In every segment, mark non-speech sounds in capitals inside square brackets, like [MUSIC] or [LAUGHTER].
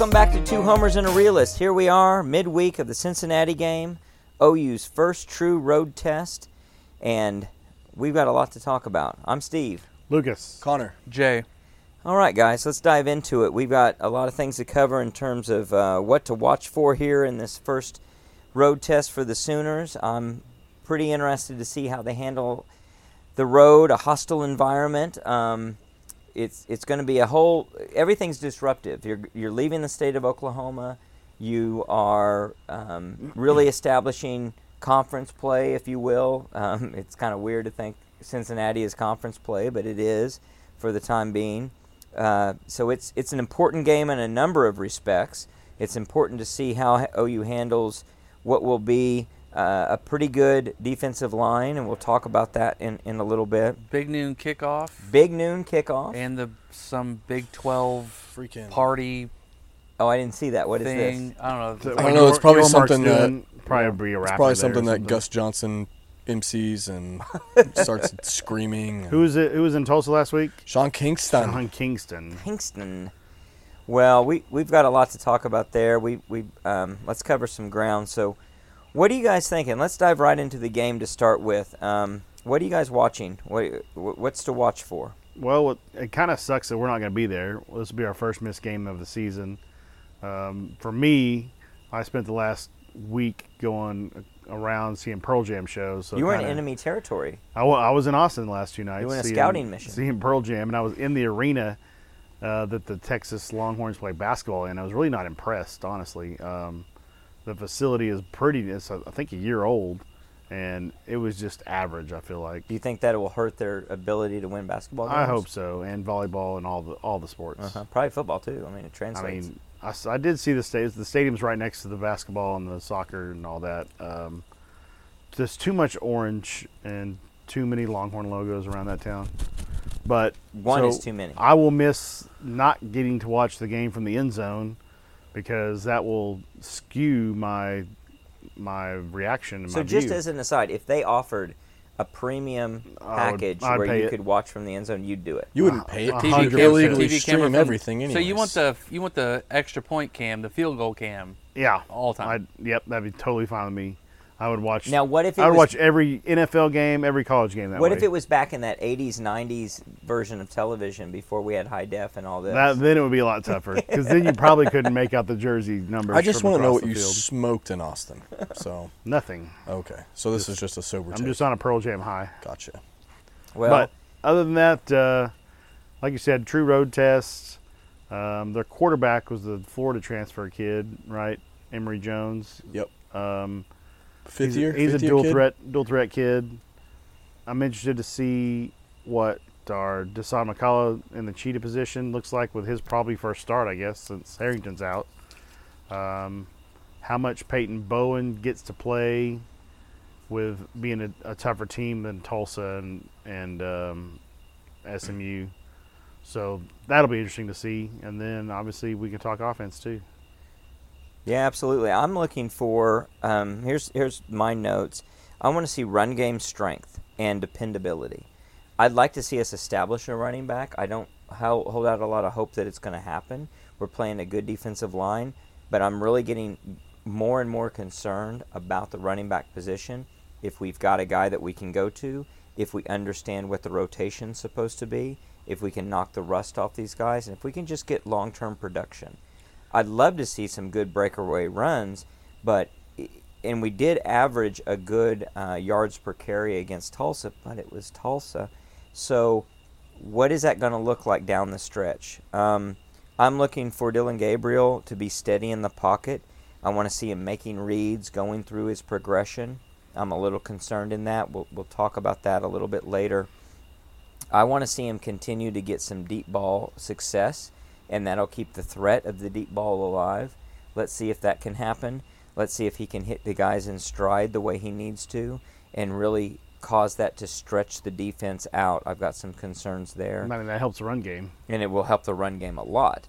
Welcome back to Two Homers and a Realist. Here we are, midweek of the Cincinnati game, OU's first true road test, and we've got a lot to talk about. I'm Steve. Lucas. Connor. Jay. All right, guys, let's dive into it. We've got a lot of things to cover in terms of uh, what to watch for here in this first road test for the Sooners. I'm pretty interested to see how they handle the road, a hostile environment. Um, it's it's going to be a whole. Everything's disruptive. You're you're leaving the state of Oklahoma. You are um, really establishing conference play, if you will. Um, [LAUGHS] it's kind of weird to think Cincinnati is conference play, but it is for the time being. Uh, so it's it's an important game in a number of respects. It's important to see how OU handles what will be uh, a pretty good defensive line, and we'll talk about that in, in a little bit. Big noon kickoff. Big noon kickoff. And the some Big 12 Freaking party oh, I didn't see that. What is thing. this? I don't know. I don't know, it's probably Yormark's something that- doing, probably be a It's probably there or something that Gus Johnson MCs and [LAUGHS] starts screaming. Who was it? Who was in Tulsa last week? Sean Kingston. Sean Kingston. Kingston. Well, we we've got a lot to talk about there. We we um, let's cover some ground. So, what are you guys thinking? Let's dive right into the game to start with. Um, what are you guys watching? What what's to watch for? Well, it, it kind of sucks that we're not going to be there. This will be our first missed game of the season. Um, for me, I spent the last week going around seeing Pearl Jam shows. So you were in kinda- enemy territory. I I was in Austin the last two nights. were in a seeing- scouting mission. Seeing Pearl Jam, and I was in the arena uh, that the Texas Longhorns play basketball in. I was really not impressed, honestly. Um, the facility is pretty. It's I think a year old, and it was just average. I feel like. Do you think that it will hurt their ability to win basketball games? I hope so, and volleyball and all the all the sports. Uh-huh. Probably football too. I mean, it translates. I mean, I did see the stadium. The stadium's right next to the basketball and the soccer and all that. Um, just too much orange and too many Longhorn logos around that town. But One so is too many. I will miss not getting to watch the game from the end zone because that will skew my my reaction. And so my just view. as an aside, if they offered a premium package I'd where you it. could watch from the end zone, you'd do it. You wouldn't pay it. A You hundred could illegally TV stream from- everything anyway. So you want the you want the extra point cam, the field goal cam. yeah all the time. I'd, yep, that'd be totally fine with me. I would watch. Now, what if it I would was- watch every NFL game, every college game that What way. if it was back in that 80s, 90s version of television before we had high def and all this? That, then it would be a lot tougher because then you probably couldn't make out the jersey numbers. I just want to know what you field. smoked in Austin. So [LAUGHS] Nothing. okay, so this is just a sober. I'm take. just on a Pearl Jam high. Gotcha. well, but other than that, uh, like you said, true road tests. Um, their quarterback was the Florida transfer kid, right? Emory Jones. Yep. Um, Fifth he's, year. He's fifth a dual kid? threat, dual threat kid. I'm interested to see what our Dasan McCullough in the cheetah position looks like with his probably first start, I guess, since Harrington's out. Um, how much Peyton Bowen gets to play with being a, a tougher team than Tulsa and and um, SMU. So that'll be interesting to see. And then obviously we can talk offense too. Yeah, absolutely. I'm looking for. Um, here's here's my notes. I want to see run game strength and dependability. I'd like to see us establish a running back. I don't hold out a lot of hope that it's going to happen. We're playing a good defensive line, but I'm really getting more and more concerned about the running back position. If we've got a guy that we can go to, if we understand what the rotation's supposed to be, if we can knock the rust off these guys, and if we can just get long term production. I'd love to see some good breakaway runs, but and we did average a good uh, yards per carry against Tulsa, but it was Tulsa. So, what is that going to look like down the stretch? Um, I'm looking for Dillon Gabriel to be steady in the pocket. I want to see him making reads, going through his progression. I'm a little concerned in that. We'll, we'll talk about that a little bit later. I want to see him continue to get some deep ball success, and that'll keep the threat of the deep ball alive. Let's see if that can happen. Let's see if he can hit the guys in stride the way he needs to and really cause that to stretch the defense out. I've got some concerns there I mean that helps the run game. and it will help the run game a lot.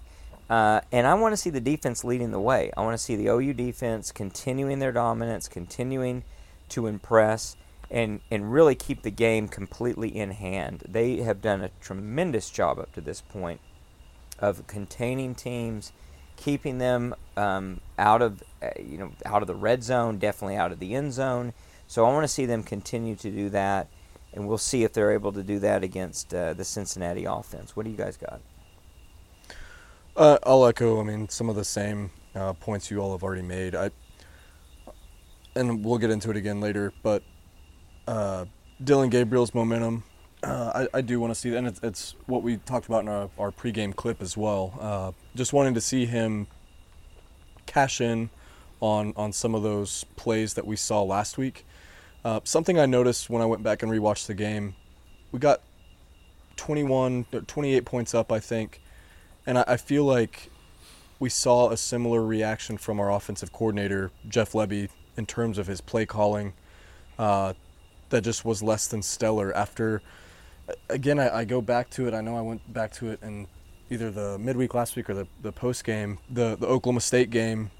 Uh, and I want to see the defense leading the way. I want to see the OU defense continuing their dominance, continuing to impress, and, and really keep the game completely in hand. They have done a tremendous job up to this point of containing teams, keeping them um, out of uh, you know out of the red zone, definitely out of the end zone. So I want to see them continue to do that, and we'll see if they're able to do that against uh, the Cincinnati offense. What do you guys got? Uh, I'll echo. I mean, some of the same uh, points you all have already made. I, and we'll get into it again later. But uh, Dillon Gabriel's momentum, uh, I, I do want to see that, and it's, it's what we talked about in our, our pregame clip as well. Uh, just wanting to see him cash in on on some of those plays that we saw last week. Uh, something I noticed when I went back and rewatched the game, we got 21, 28 points up, I think and I, I feel like we saw a similar reaction from our offensive coordinator, Jeff Lebby, in terms of his play calling. Uh, that just was less than stellar. After, again, I, I, go back to it. I know I went back to it in either the midweek last week or the, the post game, the, the Oklahoma State game,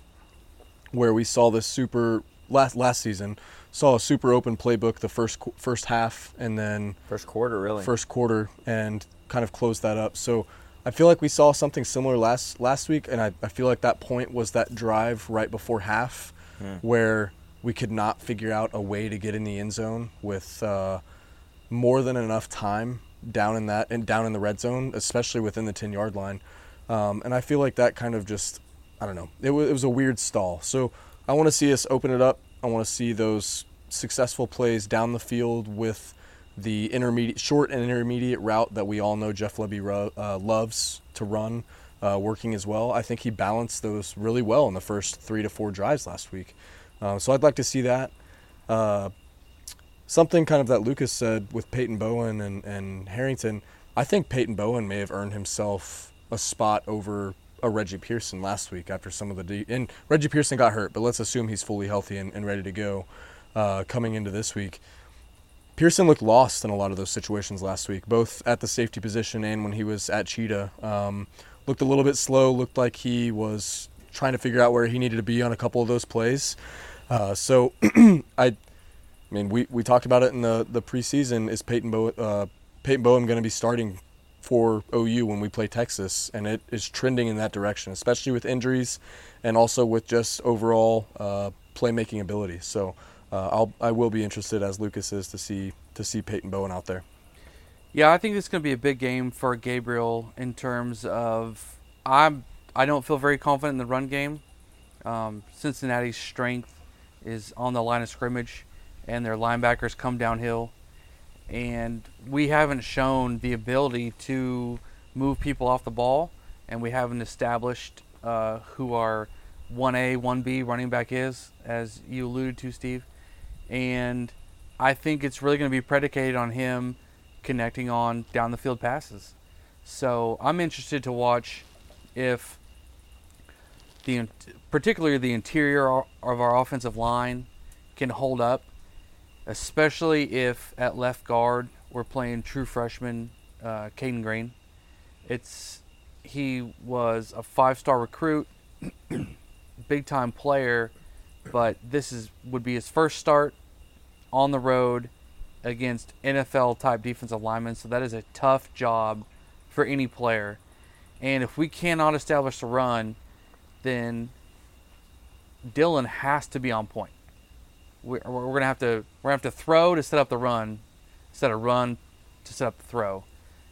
where we saw this super last last season saw a super open playbook the first first half and then first quarter really first quarter and kind of closed that up. So I feel like we saw something similar last last week, and I, I feel like that point was that drive right before half, hmm. where we could not figure out a way to get in the end zone with uh, more than enough time down in that and down in the red zone, especially within the ten yard line. Um, and I feel like that kind of just I don't know it, w- it was a weird stall. So I want to see us open it up. I want to see those successful plays down the field with the intermediate, short and intermediate route that we all know Jeff Lebby uh, loves to run, uh, working as well. I think he balanced those really well in the first three to four drives last week. Uh, so I'd like to see that. Something kind of that Lucas said with Peyton Bowen and, and Harrington. I think Peyton Bowen may have earned himself a spot over a Reggie Pearson last week after some of the de- and Reggie Pearson got hurt, but let's assume he's fully healthy and, and ready to go uh, coming into this week. Pearson looked lost in a lot of those situations last week, both at the safety position and when he was at Cheetah. Um, looked a little bit slow. Looked like he was trying to figure out where he needed to be on a couple of those plays. Uh, so [CLEARS THROAT] I, I mean, we, we talked about it in the, the preseason. Is Peyton, Bo, uh, Peyton Bowen going to be starting for OU when we play Texas? And it is trending in that direction, especially with injuries and also with just overall uh, playmaking ability. So uh, I'll I will be interested as Lucas is to see to see Peyton Bowen out there. Yeah, I think it's going to be a big game for Gabriel in terms of I'm I don't feel very confident in the run game. Um, Cincinnati's strength is on the line of scrimmage, and their linebackers come downhill, and we haven't shown the ability to move people off the ball, and we haven't established uh, who our 1A, 1B running back is, as you alluded to, Steve and I think it's really going to be predicated on him connecting on down the field passes. So I'm interested to watch if the particularly the interior of our offensive line can hold up, especially if at left guard we're playing true freshman uh, Caden Green. It's he was a five-star recruit, [CLEARS THROAT] big-time player, but this is would be his first start on the road against NFL type defensive linemen. So that is a tough job for any player. And if we cannot establish the run, then Dillon has to be on point. We're, we're gonna have to we're gonna have to throw to set up the run, instead of run to set up the throw.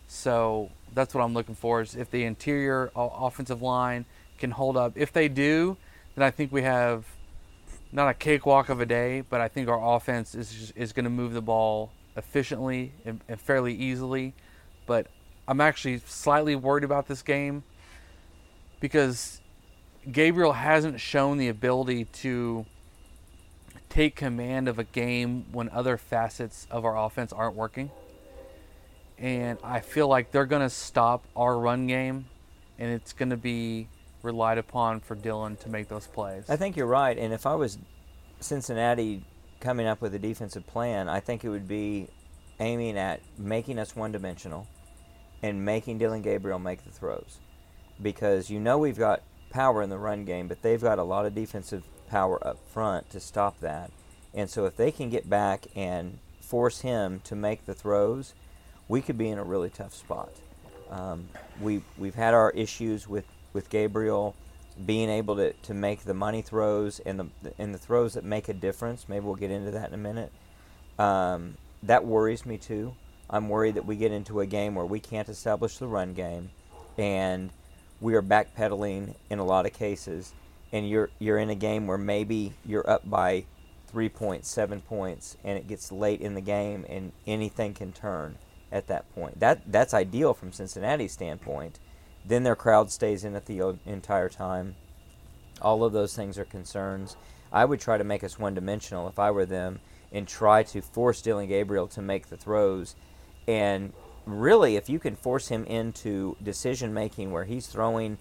So that's what I'm looking for. Is if the interior offensive line can hold up. If they do, then I think we have not a cakewalk of a day, but I think our offense is is going to move the ball efficiently and, and, fairly easily. But I'm actually slightly worried about this game because Gabriel hasn't shown the ability to take command of a game when other facets of our offense aren't working. And I feel like they're going to stop our run game and it's going to be relied upon for Dillon to make those plays. I think you're right. And if I was Cincinnati coming up with a defensive plan, I think it would be aiming at making us one dimensional and making Dillon Gabriel make the throws. Because you know we've got power in the run game, but they've got a lot of defensive power up front to stop that. And so if they can get back and force him to make the throws, we could be in a really tough spot. Um, we we've had our issues with with Gabriel being able to, to make the money throws and the and the throws that make a difference. Maybe we'll get into that in a minute. Um, that worries me too. I'm worried that we get into a game where we can't establish the run game, and we are backpedaling in a lot of cases. And you're you're in a game where maybe you're up by three points, seven points, and it gets late in the game, and anything can turn at that point. That that's ideal from Cincinnati's standpoint. Then their crowd stays in at the entire time. All of those things are concerns. I would try to make us one dimensional if I were them and try to force Dillon Gabriel to make the throws. And really, if you can force him into decision making where he's throwing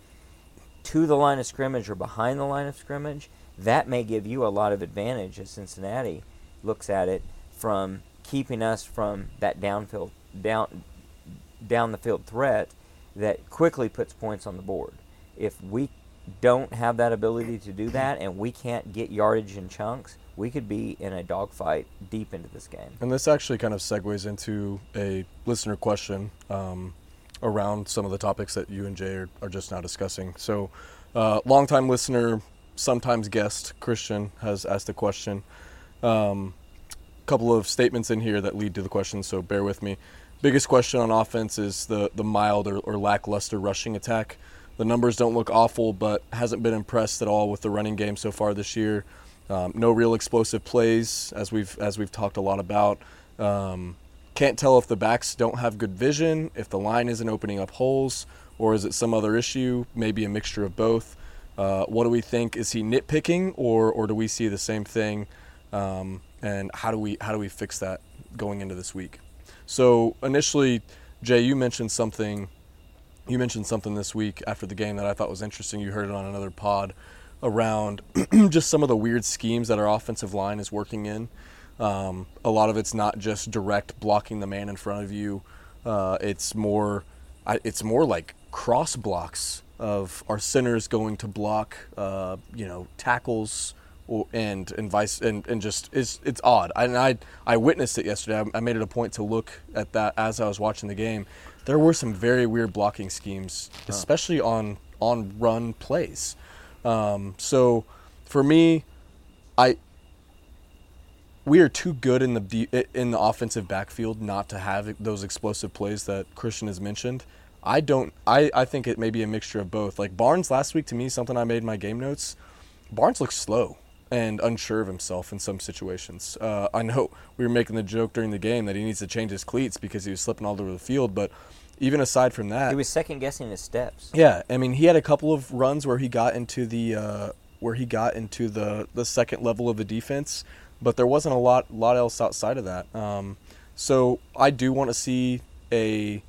to the line of scrimmage or behind the line of scrimmage, that may give you a lot of advantage as Cincinnati looks at it from keeping us from that downfield down down the field threat that quickly puts points on the board. If we don't have that ability to do that and we can't get yardage in chunks, we could be in a dogfight deep into this game. And this actually kind of segues into a listener question um, around some of the topics that you and Jay are, are just now discussing. So, uh, longtime listener, sometimes guest, Christian, has asked a question. A um, couple of statements in here that lead to the question, so bear with me. Biggest question on offense is the, the mild or, or lackluster rushing attack. The numbers don't look awful, but hasn't been impressed at all with the running game so far this year. Um, no real explosive plays, as we've as we've talked a lot about. Um, can't tell if the backs don't have good vision, if the line isn't opening up holes, or is it some other issue? Maybe a mixture of both. Uh, what do we think? Is he nitpicking, or or do we see the same thing? Um, and how do we how do we fix that going into this week? So initially, Jay, you mentioned something. You mentioned something this week after the game that I thought was interesting. You heard it on another pod around [CLEARS THROAT] just some of the weird schemes that our offensive line is working in. Um, a lot of it's not just direct blocking the man in front of you. Uh, it's more, it's more like cross blocks of our centers going to block, uh, you know, tackles and and vice and, and just it's it's odd. I, and I I witnessed it yesterday. I, I, made it a point to look at that as I was watching the game. There were some very weird blocking schemes, especially on on run plays. Um, so for me, I we are too good in the in the offensive backfield not to have those explosive plays that Christian has mentioned. I don't. I, I think it may be a mixture of both. Like Barnes last week to me, something I made in my game notes. Barnes looks slow and unsure of himself in some situations. Uh, I know we were making the joke during the game that he needs to change his cleats because he was slipping all over the field, but even aside from that, he was second guessing his steps. Yeah, I mean, he had a couple of runs where he got into the uh, where he got into the the second level of the defense, but there wasn't a lot lot else outside of that. Um, so I do want to see a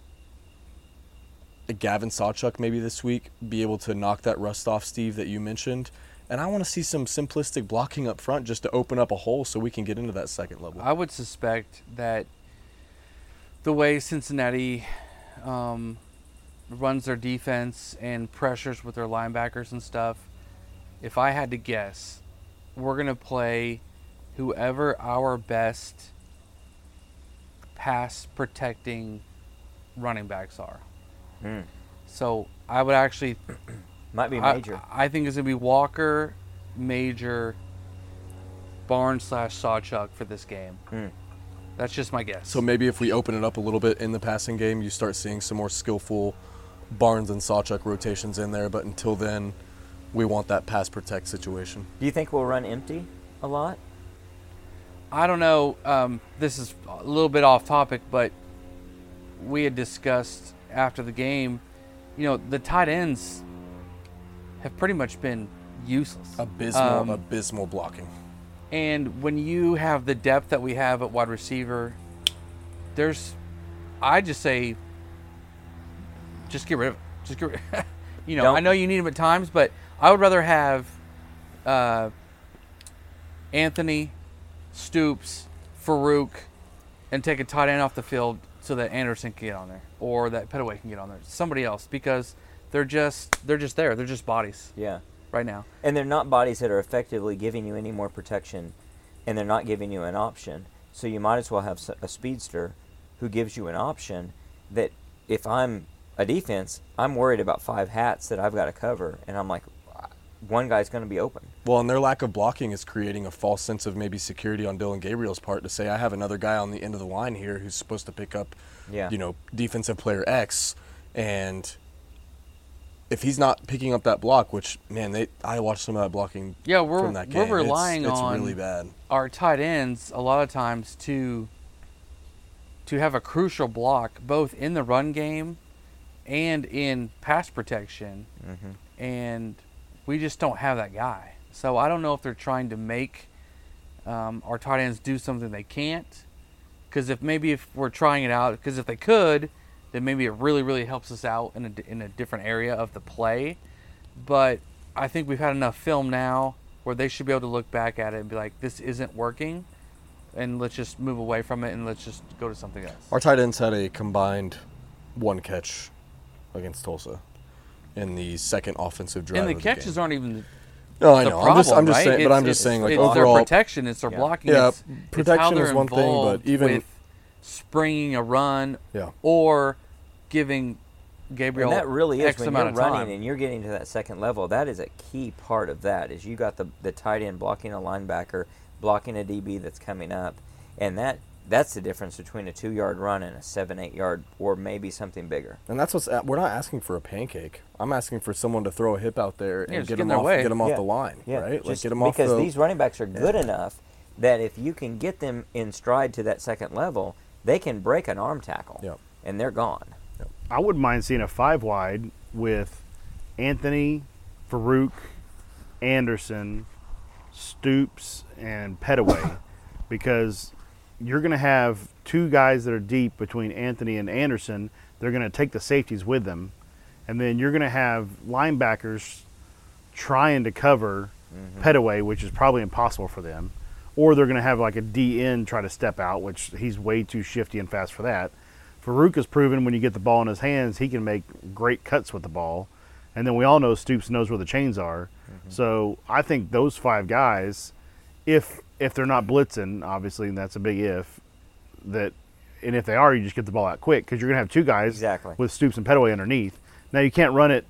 a Gavin Sawchuk maybe this week be able to knock that rust off, Steve, that you mentioned. And I want to see some simplistic blocking up front just to open up a hole so we can get into that second level. I would suspect that the way Cincinnati um, runs their defense and pressures with their linebackers and stuff, if I had to guess, we're going to play whoever our best pass protecting running backs are. Mm. So I would actually [CLEARS THROAT] might be major. I, I think it's gonna be Walker, Major, Barnes slash Sawchuk for this game. Hmm. That's just my guess. So maybe if we open it up a little bit in the passing game, you start seeing some more skillful Barnes and Sawchuk rotations in there. But until then, we want that pass protect situation. Do you think we'll run empty a lot? I don't know. Um, this is a little bit off topic, but we had discussed after the game. You know, the tight ends have pretty much been useless. Abysmal, um, abysmal blocking. And when you have the depth that we have at wide receiver, there's, I just say, just get rid of it. Just get rid. [LAUGHS] you know, Don't. I know you need him at times, but I would rather have uh, Anthony, Stoops, Farooq, and take a tight end off the field so that Anderson can get on there or that Pettaway can get on there. Somebody else because they're just they're just there. They're just bodies. Yeah. Right now. And they're not bodies that are effectively giving you any more protection, and they're not giving you an option. So you might as well have a speedster who gives you an option that if I'm a defense, I'm worried about five hats that I've got to cover, and I'm like, one guy's going to be open. Well, and their lack of blocking is creating a false sense of maybe security on Dillon Gabriel's part to say I have another guy on the end of the line here who's supposed to pick up, Yeah. you know, defensive player X, and if he's not picking up that block, which man, they I watched some of that blocking. Yeah, we're- from that we're relying it's, it's on- really bad. our tight ends a lot of times to to have a crucial block both in the run game and in pass protection mm-hmm. and we just don't have that guy. So i don't know if they're trying to make um, our tight ends do something they can't. Because if maybe if we're trying it out because if they could then maybe it really really helps us out in a, in a different area of the play. But I think we've had enough film now where they should be able to look back at it and be like, this isn't working, and let's just move away from it and let's just go to something else. Our tight ends had a combined one catch against Tulsa in the second offensive drive. and the of catches game. aren't even No, I know. problem, I'm just, I'm just right? saying, but It's- I'm just it's- saying, like it's overall, their protection, it's their Yeah. blocking. Yeah, it's, it's protection they're is one thing, but even- with springing a run yeah. or giving Gabriel and that really is X when amount you're running time. and you're getting to that second level. That is a key part of that. Is you got the the tight end blocking a linebacker, blocking a DB that's coming up, and that that's the difference between a two yard run and a seven eight yard or maybe something bigger. And that's what's we're not asking for a pancake. I'm asking for someone to throw a hip out there Yeah, and just get get them their off, way. get them off Yeah. the line, Yeah, right? Like just get them off because the. these running backs are good enough that if you can get them in stride to that second level, they can break an arm tackle, Yep. and they're gone. I wouldn't mind seeing a five wide with Anthony, Farooq, Anderson, Stoops, and Pettaway, because you're going to have two guys that are deep between Anthony and Anderson. They're going to take the safeties with them, and then you're going to have linebackers trying to cover mm-hmm. Pettaway, which is probably impossible for them. Or they're going to have like a DN try to step out, which he's way too shifty and fast for that. Farooq has proven when you get the ball in his hands, he can make great cuts with the ball. And then we all know Stoops knows where the chains are. Mm-hmm. So I think those five guys, if if they're not blitzing, obviously, and that's a big if, that, and if they are, you just get the ball out quick because you're gonna have two guys Exactly. with Stoops and Pettaway underneath. Now you can't run it,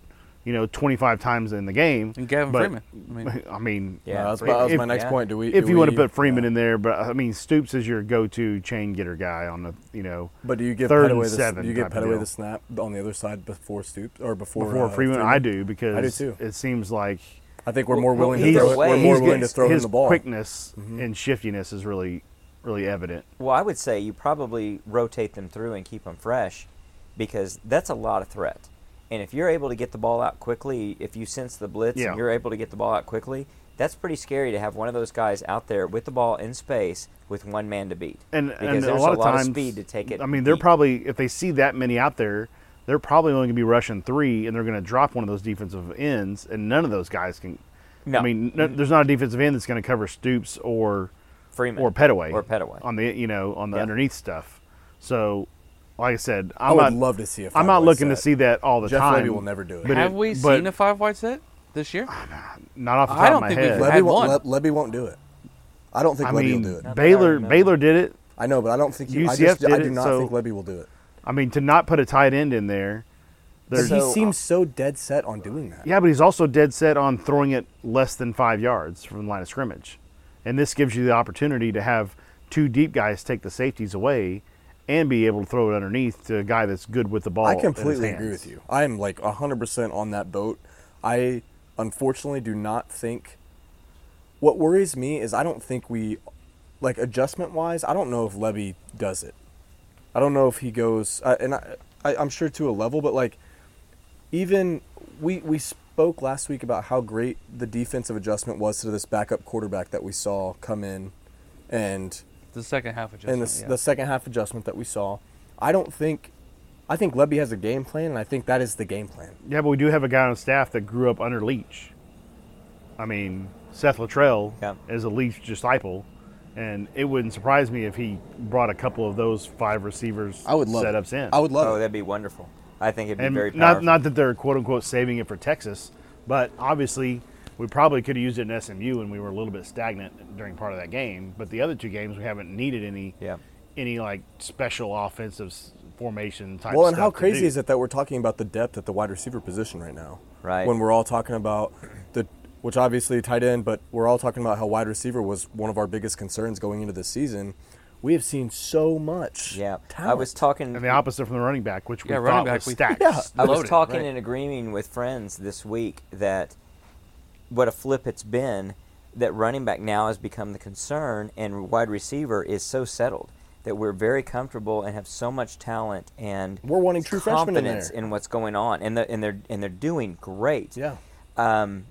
you know, 25 times in the game. and Gavin but- Freeman. I mean, [LAUGHS] I mean, Yeah, Uh, that's, if- my, that was if- my next yeah. point. Do we? if do you want to put Freeman yeah. in there, but I mean, Stoops is your go-to chain getter guy on the, you know, But do you give third and Pettaway the, seven do you give type of Pettaway the snap on the other side before Stoops or before before uh, Freeman. I do because I do too. it seems like I think we're more Well, willing to throw it. We're more good- willing to throw his him the ball. quickness Mhm. and shiftiness is really, really evident. Well, I would say you probably rotate them through and keep them fresh because that's a lot of threat. And if you're able to get the ball out quickly, if you sense the blitz Yeah. and you're able to get the ball out quickly, that's pretty scary to have one of those guys out there with the ball in space with one man to beat. And because and there's a lot of lot times, of speed to take it. I mean, they're deep. probably if they see that many out there, they're probably only going to be rushing three, and they're going to drop one of those defensive ends, and none of those guys can. no, I mean, no, mm-hmm. there's not a defensive end that's going to cover Stoops or Freeman or Pettaway or Pettaway. on the you know on the Yeah. underneath stuff. So, like I said, I I'm would not love to see a I'm not five-wide looking to see that all the time. Jeff time. Lebby will never do it. But have it- we but- seen a five wide set this year? Not off the top I of don't my think we've head. had Lebby won't, one. Le- Lebby won't do it. I don't think I Lebby mean, will do it. Not that I Baylor. Baylor did it. I know, but I don't think he, I, UCF just, I did do it, not so- think Lebby will do it. I mean, to not put a tight end in there. But he So- seems uh, so dead set on doing that. yeah, but he's also dead set on throwing it less than five yards from the line of scrimmage, and this gives you the opportunity to have two deep guys take the safeties away, and be able to throw it underneath to a guy that's good with the ball. I in his completely agree with you. I am like 100% on that boat. I unfortunately do not think. What worries me is I don't think we, like adjustment wise, I don't know if Lebby does it. I don't know if he goes, uh, and I, I, I'm sure to a level, but like, even we we spoke last week about how great the defensive adjustment was to this backup quarterback that we saw come in, and The second half adjustment. and the, yeah. the second half adjustment that we saw. I don't think, I think Lebby has a game plan, and I think that is the game plan. Yeah, but we do have a guy on staff that grew up under Leach. I mean, Seth Littrell Yeah. is a Leach disciple, and it wouldn't surprise me if he brought a couple of those five receivers I would love it. in. I would love oh, it. that'd be wonderful. I think it'd be and very not powerful. not that they're quote unquote saving it for Texas, but obviously we probably could have used it in SMU when we were a little bit stagnant during part of that game. But the other two games we haven't needed any yeah. any like special offensive formation type. Well, and stuff how crazy do. is it that we're talking about the depth at the wide receiver position right now? Right. When we're all talking about the which obviously tight end, but we're all talking about how wide receiver was one of our biggest concerns going into the season. We have seen so much. Yeah, I was talking. And the opposite from the running back, which we Yeah, thought running back, was stacked. Yeah. I was talking right. and agreeing with friends this week that what a flip it's been that running back now has become the concern and wide receiver is so settled that we're very comfortable and have so much talent and We're wanting true freshmen in confidence there. in what's going on and the, and they're and they're doing great. Yeah. Um,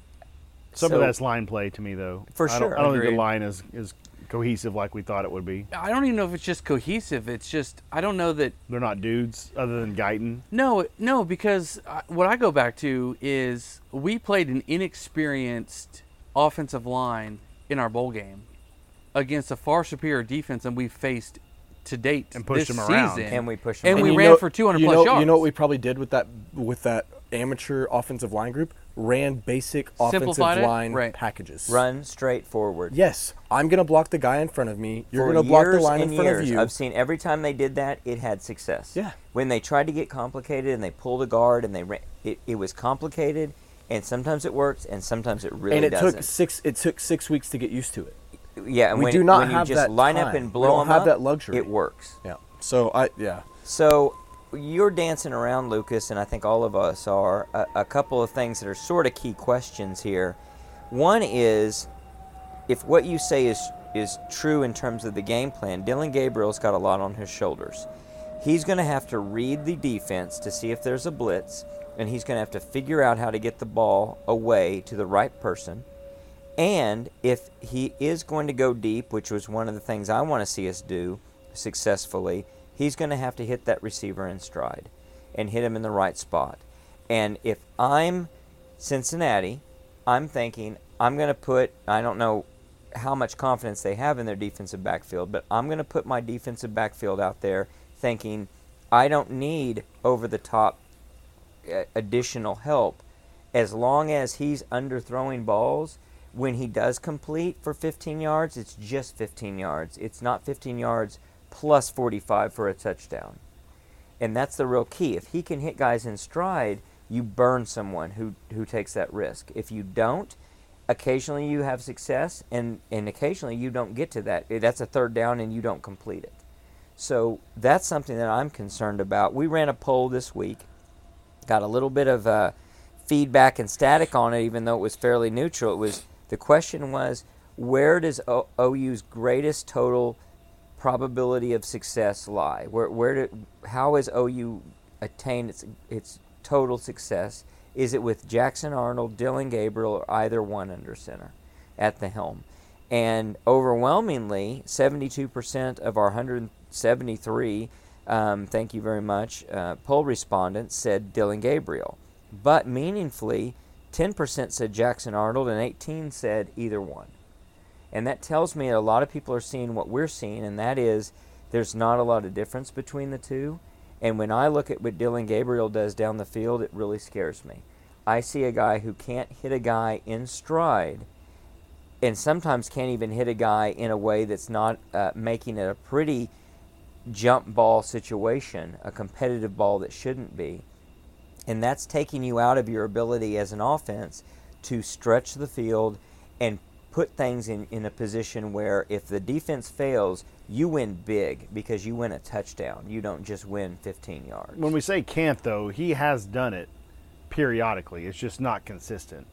Some so- of that's line play to me, though. For I don't, sure. I don't think the line is, is cohesive like we thought it would be. I don't even know if it's just cohesive. It's just I don't know that They're not dudes other than Guyton. No, no, because I- what I go back to is we played an inexperienced offensive line in our bowl game against a far superior defense than we've faced to date And pushed this them around. season. And we pushed them And around. we you ran know- for 200 plus know, yards. You know what we probably did with that with that amateur offensive line group? Ran basic offensive Simplified it? line Right. packages. run straight forward. Yes, I'm gonna block the guy in front of me. You're For gonna block the years line in and front years, of you. I've seen every time they did that, it had success. Yeah. When they tried to get complicated and they pulled a guard and they ran, it, it was complicated, and sometimes it works and sometimes it really and it doesn't. took six. It took six weeks to get used to it. yeah, and we when, do not when have you just that line up time. and We blow don't them have up, that luxury. It works. Yeah. So I yeah. So you're dancing around, Lucas, and I think all of us are. A, a couple of things that are sort of key questions here. One is if what you say is is true in terms of the game plan, Dillon Gabriel's got a lot on his shoulders. He's going to have to read the defense to see if there's a blitz, and he's going to have to figure out how to get the ball away to the right person. And if he is going to go deep, which was one of the things I want to see us do successfully, he's going to have to hit that receiver in stride and hit him in the right spot. And if I'm Cincinnati, I'm thinking I'm going to put, I don't know how much confidence they have in their defensive backfield, but I'm going to put my defensive backfield out there thinking I don't need over the top uh, additional help as long as he's underthrowing balls when he does complete for 15 yards it's just 15 yards it's not 15 yards plus 45 for a touchdown. And that's the real key. If he can hit guys in stride you burn someone who who takes that risk. If you don't occasionally you have success and and occasionally you don't get to that. That's a third down and you don't complete it. So that's something that I'm concerned about. We ran a poll this week got a little bit of uh, feedback and static on it, even though it was fairly neutral. It was the question was where does o- OU's greatest total probability of success lie? Where where do, how has OU attained its its total success? Is it with Jackson Arnold, Dillon Gabriel, or either one under center at the helm? And overwhelmingly, 72% of our 173 um, thank you very much. Uh, poll respondents said Dillon Gabriel, but meaningfully, 10% said Jackson Arnold and 18 said either one. And that tells me a lot of people are seeing what we're seeing, and that is there's not a lot of difference between the two. And when I look at what Dillon Gabriel does down the field, it really scares me. I see a guy who can't hit a guy in stride and sometimes can't even hit a guy in a way that's not uh, making it a pretty jump ball situation, a competitive ball that shouldn't be. And that's taking you out of your ability as an offense to stretch the field and put things in, in a position where if the defense fails, you win big because you win a touchdown. You don't just win 15 yards. When we say can't, though, he has done it periodically. It's just not consistent.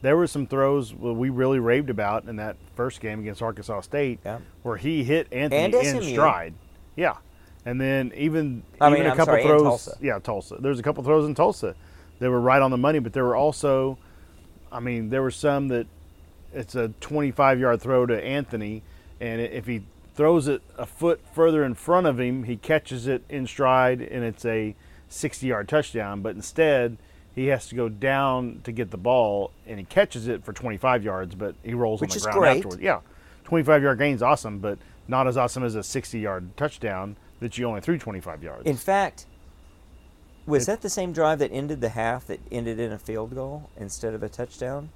There were some throws we really raved about in that first game against Arkansas State Yeah. where he hit Anthony in stride. Yeah. And then even I even mean, a I'm couple sorry, throws. Tulsa. Yeah, Tulsa. There's a couple throws in Tulsa. They were right on the money, but there were also, I mean, there were some that it's a 25 yard throw to Anthony, and if he throws it a foot further in front of him, he catches it in stride, and it's a 60 yard touchdown. But instead, he has to go down to get the ball, and he catches it for 25 yards, but he rolls Which on is the ground great. afterwards. Yeah, 25 yard gain's awesome, but not as awesome as a 60 yard touchdown that you only threw 25 yards. In fact, was It- that the same drive that ended the half that ended in a field goal instead of a touchdown?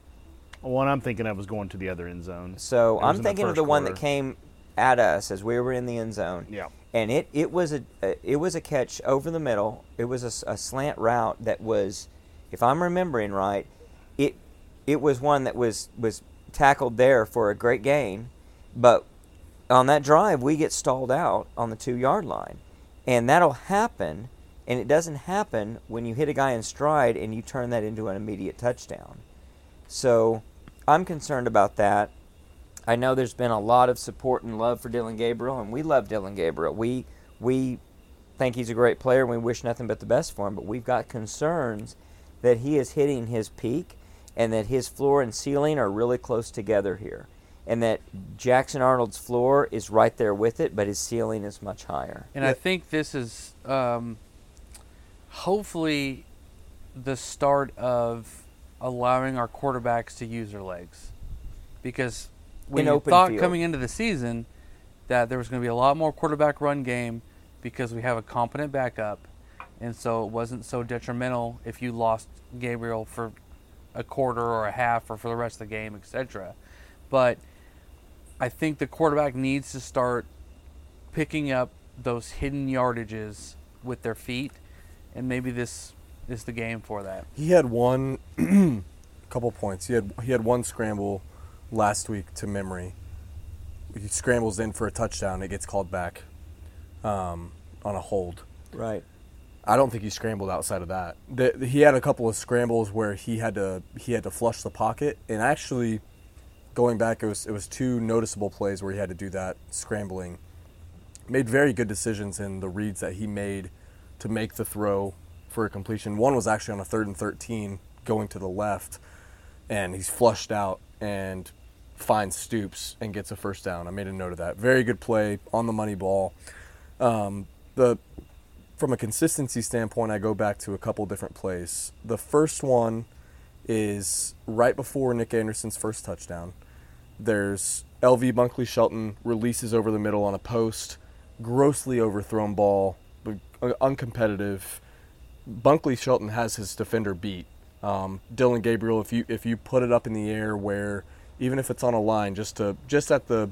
One I'm thinking of was going to the other end zone. So I'm in thinking of first the one that came at us as we were in the end zone. Yeah. And it, it was a, a it was a catch over the middle. It was a slant route that was, if I'm remembering right, it it was one that was was tackled there for a great gain, but on that drive we get stalled out on the two yard line, and that'll happen. And it doesn't happen when you hit a guy in stride and you turn that into an immediate touchdown. So I'm concerned about that. I know there's been a lot of support and love for Dillon Gabriel, and we love Dillon Gabriel. We we think he's a great player, and we wish nothing but the best for him. But we've got concerns that he is hitting his peak, and that his floor and ceiling are really close together here, and that Jackson Arnold's floor is right there with it, but his ceiling is much higher. And I think this is um, hopefully the start of allowing our quarterbacks to use their legs. Because we thought field. coming into the season that there was going to be a lot more quarterback run game because we have a competent backup. And so it wasn't so detrimental if you lost Gabriel for a quarter or a half or for the rest of the game, etc. But I think the quarterback needs to start picking up those hidden yardages with their feet, and maybe this is the game for that. He had one [CLEARS THROAT] couple points. He had he had one scramble last week to memory. He scrambles in for a touchdown. It gets called back um, on a hold. Right. I don't think he scrambled outside of that. The, he had a couple of scrambles where he had to he had to flush the pocket, and actually, going back, it was it was two noticeable plays where he had to do that scrambling. Made very good decisions in the reads that he made to make the throw for a completion. One was actually on a third and thirteen, going to the left, and he's flushed out and finds Stoops and gets a first down. I made a note of that. Very good play on the money ball. Um, the from a consistency standpoint, I go back to a couple different plays. The first one is right before Nic Anderson's first touchdown. There's LV Bunkley Shelton releases over the middle on a post, grossly overthrown ball, but uncompetitive. Bunkley Shelton has his defender beat. Um, Dillon Gabriel, if you if you put it up in the air where even if it's on a line, just to just at the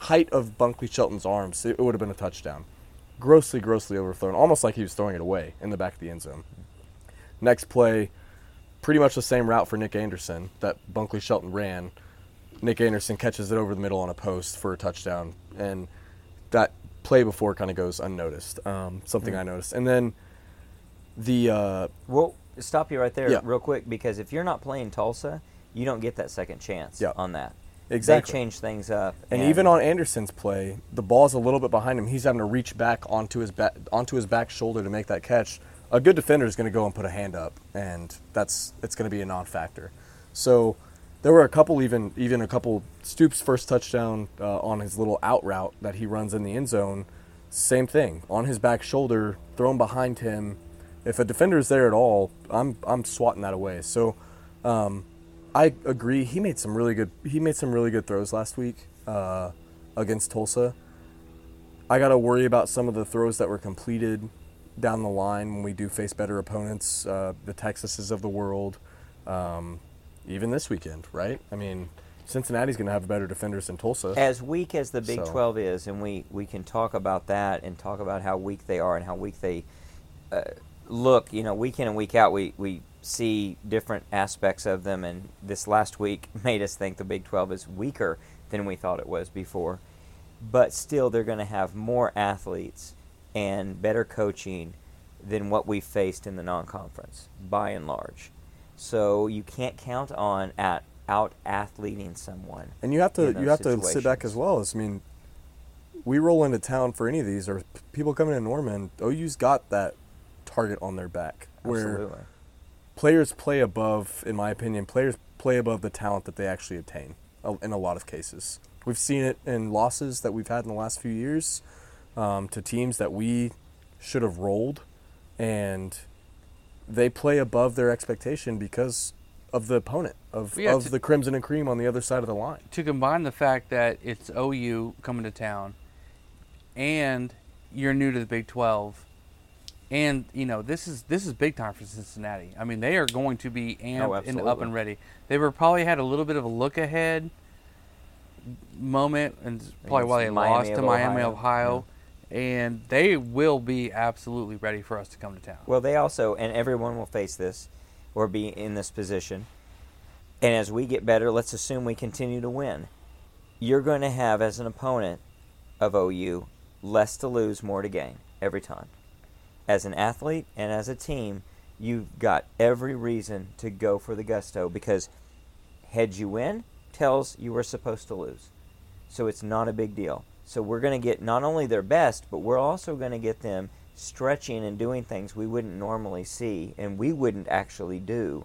height of Bunkley Shelton's arms, it would have been a touchdown grossly, grossly overthrown, almost like he was throwing it away in the back of the end zone. Next play, pretty much the same route for Nic Anderson that Bunkley Shelton ran. Nic Anderson catches it over the middle on a post for a touchdown, and that play before kind of goes unnoticed. Um, something I noticed, and then the uh, Well, stop you right there Yeah. real quick because if you're not playing Tulsa, you don't get that second chance Yeah. on that. Exactly. They change things up. And even on Anderson's play, the ball's a little bit behind him. He's having to reach back onto his back onto his back shoulder to make that catch. A good defender is going to go and put a hand up, and that's it's going to be a non-factor. So there were a couple, even even a couple. Stoops' first touchdown uh, on his little out route that he runs in the end zone, same thing on his back shoulder, thrown behind him. If a defender is there at all, I'm I'm swatting that away. So. Um, I agree. He made some really good. He made some really good throws last week uh, against Tulsa. I got to worry about some of the throws that were completed down the line when we do face better opponents, uh, the Texases of the world, um, even this weekend, right? I mean, Cincinnati's going to have better defenders than Tulsa. as weak as the Big So- 12 is, and we, we can talk about that and talk about how weak they are and how weak they uh, look, you know, week in and week out, we, we see different aspects of them. And this last week [LAUGHS] made us think the Big 12 is weaker than we thought it was before. But still, they're going to have more athletes and better coaching than what we faced in the non conference, by and large. So you can't count on at out athleting someone. And you have to you have to sit back as well. As I mean, we roll into town for any of these, or people coming in Norman. OU's got that target on their back, where Absolutely. players play above, in my opinion, players play above the talent that they actually obtain in a lot of cases. We've seen it in losses that we've had in the last few years um, to teams that we should have rolled, and they play above their expectation because of the opponent of, Yeah, of to- the crimson and cream on the other side of the line. to combine the fact that it's OU coming to town and you're new to the Big 12 and you know this is this is big time for Cincinnati. I mean they are going to be amped oh, and up and ready. They were probably had a little bit of a look ahead moment and probably why they Miami lost to of Miami, Ohio. Ohio. And they will be absolutely ready for us to come to town. Well, they also, and everyone will face this or be in this position. And as we get better, let's assume we continue to win. You're going to have, as an opponent of OU, less to lose, more to gain every time. As an athlete and as a team, you've got every reason to go for the gusto because heads you win tells you were supposed to lose. So it's not a big deal. So we're going to get not only their best, but we're also going to get them stretching and doing things we wouldn't normally see and we wouldn't actually do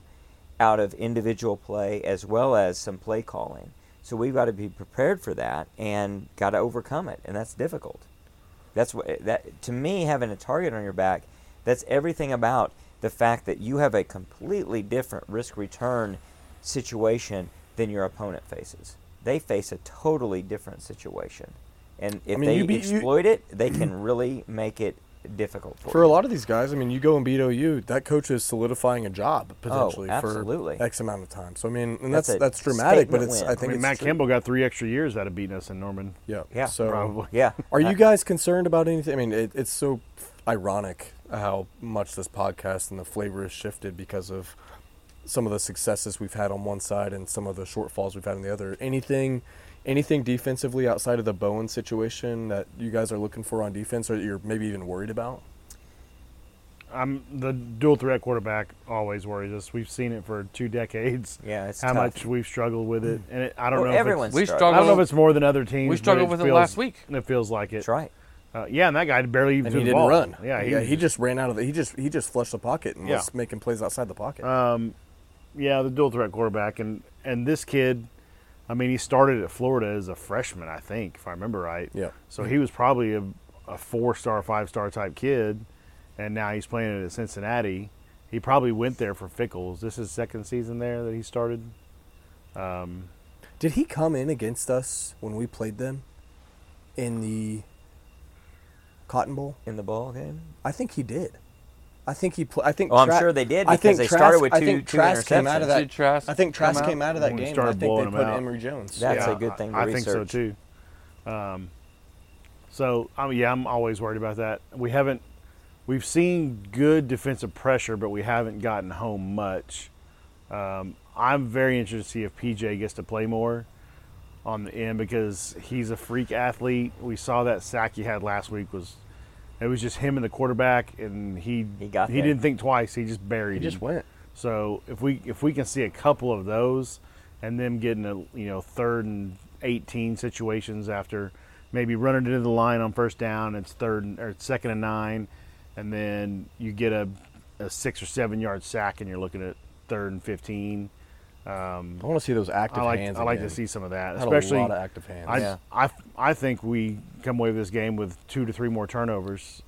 out of individual play as well as some play calling. So we've got to be prepared for that and got to overcome it, and that's difficult. That's what eh, that to me having a target on your back. That's everything about the fact that you have a completely different risk return situation than your opponent faces. They face a totally different situation, and if mean, they you beat- you- exploit it, they [CLEARS THROAT] can really make it difficult for, For a lot of these guys, I mean, you go and beat OU, that coach is solidifying a job potentially Oh, absolutely. for X amount of time. So I mean, and That's that's that's, dramatic, but it's win. I I think I mean, it's Matt true. Campbell got three extra years out of beating us in Norman. Yeah, Yeah, So Probably. [LAUGHS] Yeah. Are you guys concerned about anything? I mean, it, it's so ironic how much this podcast and the flavor has shifted because of some of the successes we've had on one side and some of the shortfalls we've had on the other. Anything, anything defensively outside of the Bowen situation that you guys are looking for on defense, or that you're maybe even worried about? I'm the dual threat quarterback always worries us. We've seen it for two decades. [LAUGHS] Yeah, it's how tough. much we've struggled with it, and it, I don't Well, know. if everyone's it's, We struggling. I don't know if it's more than other teams. We but struggled with it feels- last week. And it feels like it. That's right. Uh, yeah, and that guy barely even And threw he the didn't ball. run. Yeah, he, yeah, was he just ran out of the. He just he just flushed the pocket and Yeah. was making plays outside the pocket. Um, yeah, the dual threat quarterback, and and this kid, I mean, he started at Florida as a freshman, I think, if I remember right. Yeah. So he was probably a, a four star, five star type kid, and now he's playing at Cincinnati. He probably went there for Fickell's. This is second season there that he started. Um, Did he come in against us when we played them in the Cotton Bowl? in the ball game. I think he did. I think he. Pl- I think. Oh, I'm Tra- sure they did I because think they Trask- started with I two- think two Trask came out of that. Did Trask I think come Trask came out of that game. and I think they put out. Emory Jones. That's yeah, a good thing to I, I think so too. Um, so I mean, yeah, I'm always worried about that. We haven't, we've seen good defensive pressure, but we haven't gotten home much. Um, I'm very interested to see if PJ gets to play more on the end because he's a freak athlete. We saw that sack he had last week was. It was just him and the quarterback, and he He got he there. didn't think twice. He just buried. He just went. So if we if we can see a couple of those, and them getting a you know third and eighteen situations after maybe running into the line on first down, it's third and, or second and nine, and then you get a, a six or seven yard sack, and you're looking at third and fifteen. Um, I want to see those active I like hands. I like again. to see some of that, Had especially. a lot of active hands. I, Yeah. I, I think we come away with this game with two to three more turnovers.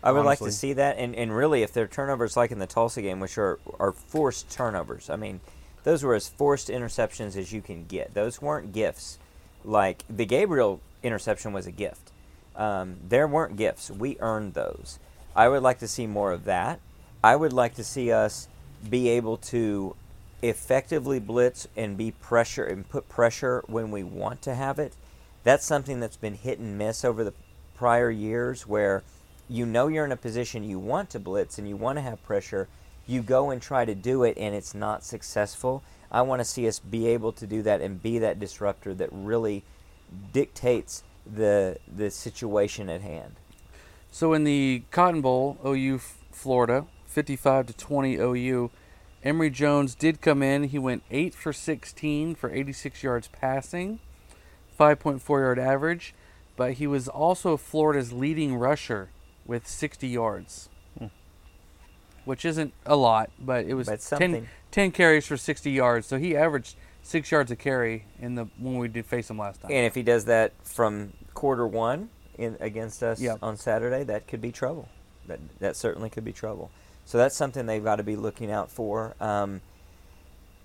I would like to see that, and, and really, if they're turnovers like in the Tulsa game, which are, are forced turnovers, I mean, those were as forced interceptions as you can get. Those weren't gifts. Like the Gabriel interception was a gift. Um, there weren't gifts. We earned those. I would like to see more of that. I would like to see us be able to effectively blitz and be pressure and put pressure when we want to have it. That's something that's been hit and miss over the prior years where you know you're in a position you want to blitz and you want to have pressure, you go and try to do it and it's not successful. I want to see us be able to do that and be that disruptor that really dictates the the situation at hand. So in the Cotton Bowl, OU Florida, 55 to 20 OU. Emory Jones did come in. He went 8 for 16 for 86 yards passing, 5.4 yard average, but he was also Florida's leading rusher with 60 yards. Hmm. Which isn't a lot, but it was But 10, 10 carries for 60 yards. So he averaged 6 yards a carry in the when we did face him last time. And if he does that from quarter one in against us Yep. on Saturday, that could be trouble. That that certainly could be trouble. So that's something they've got to be looking out for. Um,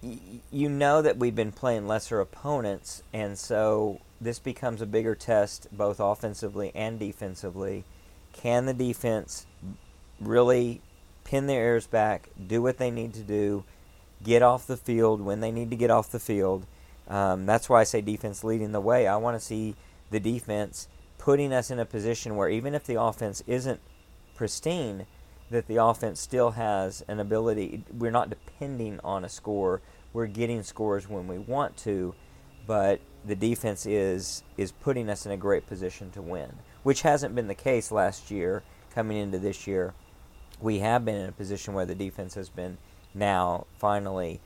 y- you know that we've been playing lesser opponents, and so this becomes a bigger test, both offensively and defensively. Can the defense really pin their ears back, do what they need to do, get off the field when they need to get off the field? Um, that's why I say defense leading the way. I want to see the defense putting us in a position where even if the offense isn't pristine, that the offense still has an ability. We're not depending on a score. we're getting scores when we want to, but the defense is is putting us in a great position to win, which hasn't been the case last year. Coming into this year, we have been in a position where the defense has been now finally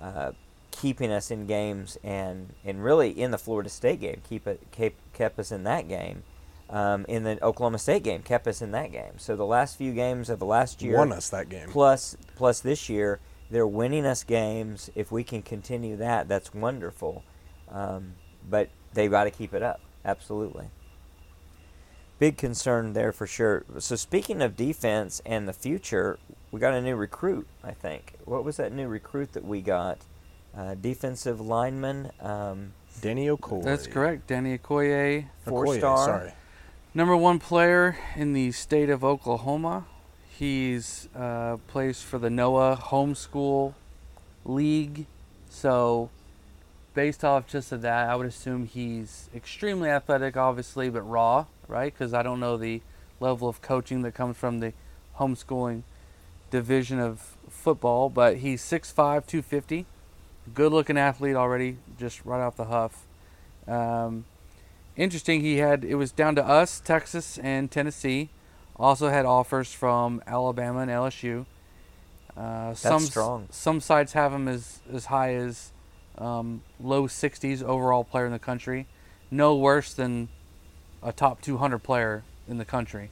uh, keeping us in games and and really in the Florida State game keep it kept, kept us in that game. Um, in the Oklahoma State game, kept us in that game. So the last few games of the last year Won us that game. plus plus this year they're winning us games if we can continue that that's wonderful um, but they've got to keep it up absolutely big concern there for sure so speaking of defense and the future we got a new recruit i think what was that new recruit that we got uh, defensive lineman um, Danny Okoye. That's correct. Danny Okoye, four Okoye, star Sorry. Number one player in the state of Oklahoma. He's uh, plays for the NOAA Homeschool League. So, based off just of that, I would assume he's extremely athletic, obviously, but raw, right? Because I don't know the level of coaching that comes from the homeschooling division of football. But he's 6'5", 250. Good looking athlete already, just right off the huff. Um, interesting. He had it was down to us, Texas and Tennessee. Also had offers from Alabama and LSU. Uh, some strong. some sites have him as as high as um, low 60s overall player in the country. No worse than a top 200 player in the country.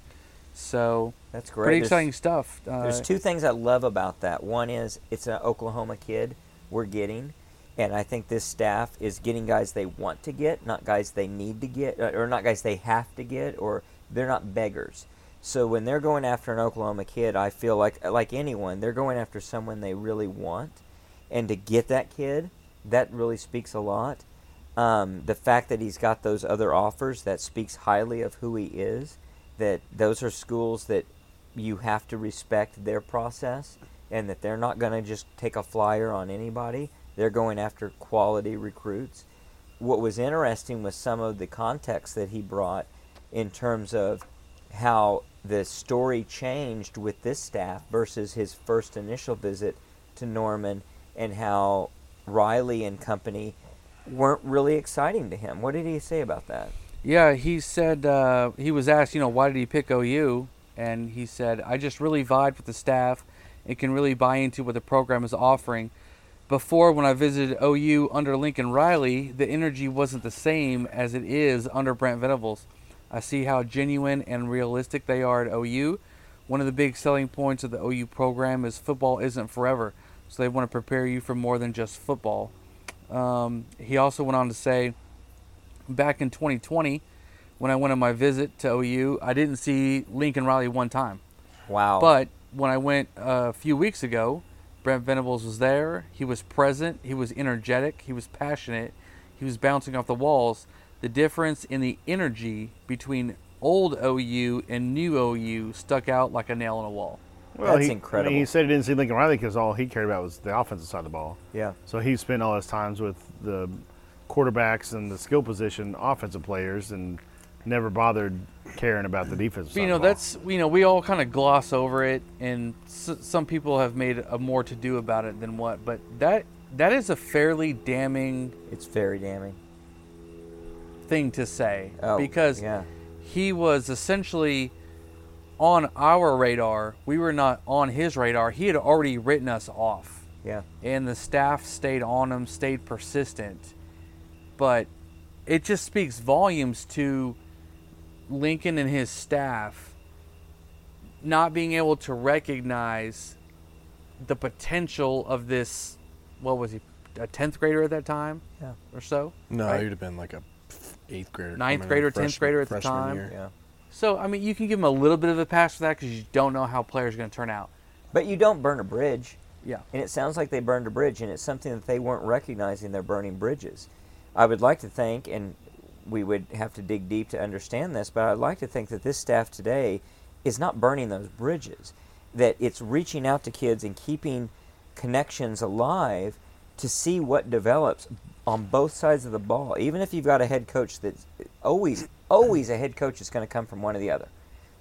So that's great pretty There's- exciting stuff. Uh, There's two things I love about that. One is it's an Oklahoma kid we're getting, and I think this staff is getting guys they want to get, not guys they need to get, uh, or not guys they have to get, or they're not beggars. So when they're going after an Oklahoma kid, I feel like like anyone, they're going after someone they really want, and to get that kid, that really speaks a lot. Um, the fact that he's got those other offers that speaks highly of who he is. That those are schools that you have to respect their process and that they're not going to just take a flyer on anybody. They're going after quality recruits. What was interesting was some of the context that he brought in terms of how the story changed with this staff versus his first initial visit to Norman and how Riley and company weren't really exciting to him. What did he say about that? Yeah, he said uh, he was asked, you know, why did he pick OU? And he said, I just really vibe with the staff and can really buy into what the program is offering. Before, when I visited OU under Lincoln Riley, the energy wasn't the same as it is under Brent Venables. I see how genuine and realistic they are at OU. One of the big selling points of the OU program is football isn't forever, so they want to prepare you for more than just football. Um, he also went on to say, back in 2020, when I went on my visit to OU, I didn't see Lincoln Riley one time. Wow. But when I went a few weeks ago, Brent Venables was there. He was present. He was energetic. He was passionate. He was bouncing off the walls. The difference in the energy between old OU and new OU stuck out like a nail in a wall. Well, That's he, incredible. He said he didn't see Lincoln Riley because all he cared about was the offensive side of the ball. yeah. So he spent all his times with the quarterbacks and the skill position offensive players and never bothered caring about the defense. You know, of the ball. that's you know we all kind of gloss over it, and s- some people have made a more to do about it than what. But that that is a fairly damning It's very damning. thing to say Oh, because yeah. he was essentially on our radar. We were not on his radar. He had already written us off, Yeah. and the staff stayed on him, stayed persistent. But it just speaks volumes to Lincoln and his staff not being able to recognize the potential of this. What was he? A tenth grader at that time, Yeah. or so. No, right? you'd have been like a eighth grader. Ninth coming in grader, 10th grader at the time. year. Yeah. So I mean, you can give him a little bit of a pass for that because you don't know how players are going to turn out. But you don't burn a bridge. Yeah. And it sounds like they burned a bridge, and it's something that they weren't recognizing they're burning bridges. I would like to think, and we would have to dig deep to understand this, but I'd like to think that this staff today is not burning those bridges, that it's reaching out to kids and keeping connections alive to see what develops on both sides of the ball. Even if you've got a head coach that's always, always a head coach is going to come from one or the other.